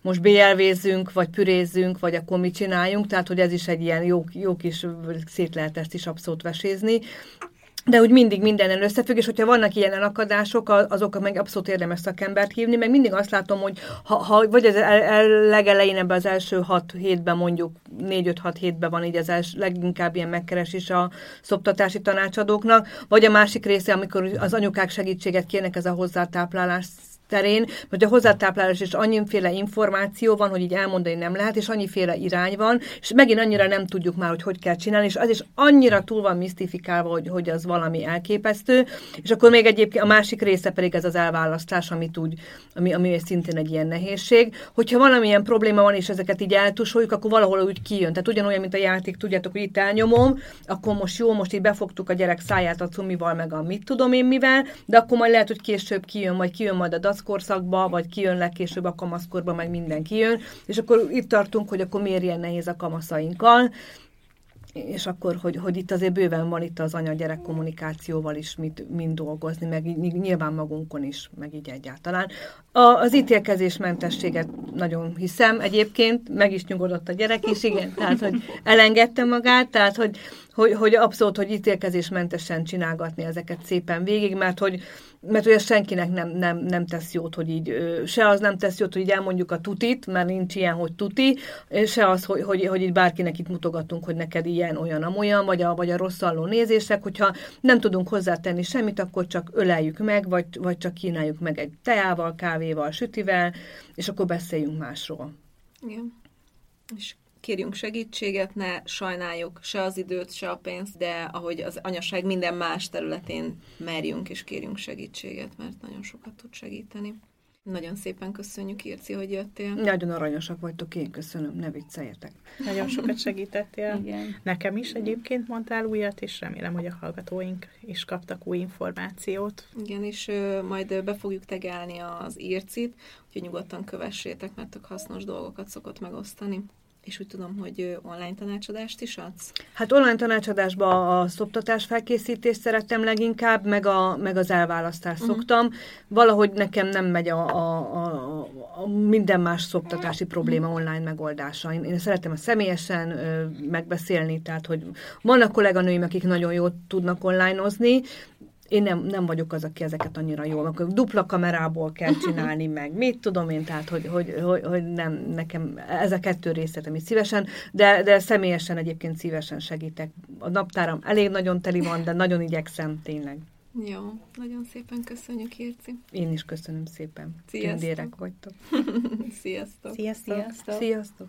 E: most BLV-zünk, vagy pürézzünk, vagy akkor mit csináljunk, tehát hogy ez is egy ilyen jó, jó kis, szét lehet ezt is abszolút vesézni. De úgy mindig mindenen összefügg, és hogyha vannak ilyen elakadások, azok meg abszolút érdemes szakembert hívni, meg mindig azt látom, hogy ha, ha vagy az el, el, legelején ebben az első hat hétben mondjuk, négy-öt-hat hétben van így az els, leginkább ilyen megkeresés a szoptatási tanácsadóknak, vagy a másik része, amikor az anyukák segítséget kérnek, ez a hozzátáplálás terén, hogy a hozzátáplálás is annyiféle információ van, hogy így elmondani nem lehet, és annyiféle irány van, és megint annyira nem tudjuk már, hogy hogy kell csinálni, és az is annyira túl van misztifikálva, hogy, hogy az valami elképesztő, és akkor még egyébként a másik része pedig ez az elválasztás, amit úgy, ami, ami szintén egy ilyen nehézség. Hogyha valamilyen probléma van, és ezeket így eltusoljuk, akkor valahol úgy kijön. Tehát ugyanolyan, mint a játék, tudjátok, hogy itt elnyomom, akkor most jó, most így befogtuk a gyerek száját a cumival, meg a mit tudom én mivel, de akkor majd lehet, hogy később kijön, vagy kijön majd a kamaszkorszakba, vagy kijön legkésőbb a kamaszkorba, meg minden kijön, és akkor itt tartunk, hogy akkor miért ilyen nehéz a kamaszainkkal, és akkor, hogy, hogy itt azért bőven van itt az anya-gyerek kommunikációval is mit, mind dolgozni, meg nyilván magunkon is, meg így egyáltalán. A, az ítélkezésmentességet nagyon hiszem egyébként, meg is nyugodott a gyerek is, igen, tehát, hogy elengedte magát, tehát, hogy, hogy, hogy abszolút, hogy ítélkezésmentesen csinálgatni ezeket szépen végig, mert hogy, mert hogy ez senkinek nem, nem, nem tesz jót, hogy így, se az nem tesz jót, hogy így elmondjuk a tutit, mert nincs ilyen, hogy tuti, se az, hogy, hogy, hogy így bárkinek itt mutogatunk, hogy neked ilyen, olyan, amolyan, vagy a, vagy a rosszalló nézések, hogyha nem tudunk hozzátenni semmit, akkor csak öleljük meg, vagy, vagy csak kínáljuk meg egy teával, kávéval, sütivel, és akkor beszéljünk másról.
B: Igen. És kérjünk segítséget, ne sajnáljuk se az időt, se a pénzt, de ahogy az anyaság minden más területén merjünk és kérjünk segítséget, mert nagyon sokat tud segíteni. Nagyon szépen köszönjük, Irci, hogy jöttél.
E: Nagyon aranyosak vagytok, én köszönöm, ne vicceljetek.
C: Nagyon sokat segítettél. Igen. Nekem is egyébként mondtál újat, és remélem, hogy a hallgatóink is kaptak új információt.
B: Igen, és ö, majd be fogjuk tegelni az Ircit, úgyhogy nyugodtan kövessétek, mert tök hasznos dolgokat szokott megosztani. És úgy tudom, hogy online tanácsadást is adsz?
E: Hát online tanácsadásban a szoptatás felkészítést szerettem leginkább, meg, a, meg az elválasztást uh-huh. szoktam. Valahogy nekem nem megy a, a, a, a minden más szoptatási probléma online megoldása. Én, én szeretem a személyesen ö, megbeszélni, tehát hogy vannak kolléganőim, akik nagyon jól tudnak onlineozni, én nem, nem vagyok az, aki ezeket annyira jól, akkor dupla kamerából kell [laughs] csinálni meg, mit tudom én, tehát hogy, hogy, hogy, hogy nem, nekem ez a kettő részletem is szívesen, de, de személyesen egyébként szívesen segítek. A naptáram elég nagyon teli van, de nagyon igyekszem tényleg.
B: Jó, nagyon szépen köszönjük, Irci.
E: Én is köszönöm szépen.
B: Sziasztok.
E: Tündérek vagytok. [laughs]
B: Sziasztok.
C: Sziasztok.
B: Sziasztok.
E: Sziasztok.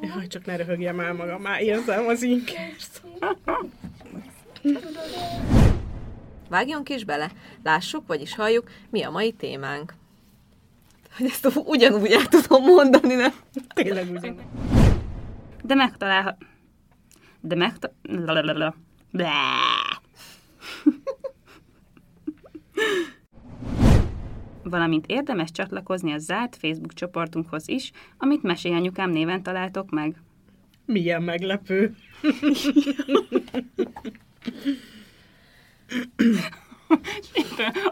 C: Jaj, csak ne röhögjem el magam, már érzem az inkert.
B: Vágjunk is bele, lássuk, vagyis halljuk, mi a mai témánk. Hogy ezt ugyanúgy el tudom mondani, nem?
C: Tényleg úgy.
D: De megtalálhat... De megta... Blá. Valamint érdemes csatlakozni a zárt Facebook csoportunkhoz is, amit Mesélyanyukám néven találtok meg.
C: Milyen meglepő. [laughs]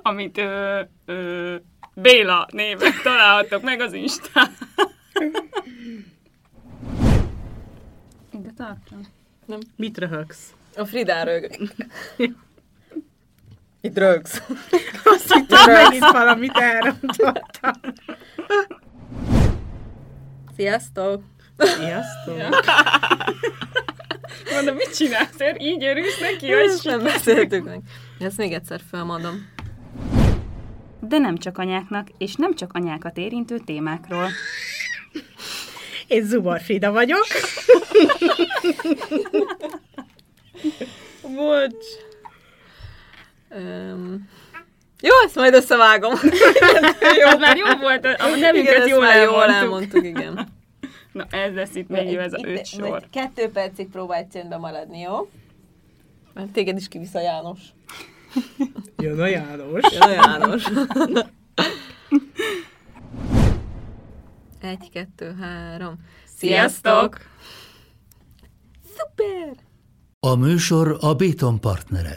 D: amit ö, ö, Béla néven találhatok meg az Instán. Ide tartom.
C: Mit röhögsz?
B: A Frida rög. Itt rögsz.
C: Azt hittem, megint valamit elrontottam.
B: Sziasztok!
C: Sziasztok! [laughs]
D: Mondom, mit csinálsz? Így örülsz neki,
B: Ezt nem beszéltük meg. Ezt még egyszer felmondom.
D: De nem csak anyáknak, és nem csak anyákat érintő témákról.
C: Én Zubor Frida vagyok.
B: Bocs. Um, jó, ezt majd összevágom. [laughs]
D: jó, már jó volt, a
B: igen,
D: nevünket
B: ezt
D: jól
B: már jól
D: elmondtuk.
B: elmondtuk, igen.
D: Na, ez lesz itt még ez a öt sor.
B: Kettő percig próbálj csendben maradni, jó? Mert téged is kivisz a János. [laughs]
C: Jön a János.
B: Jön a János. [laughs] Egy, kettő, három.
D: Sziasztok!
B: Szuper!
A: A műsor a Béton partnere.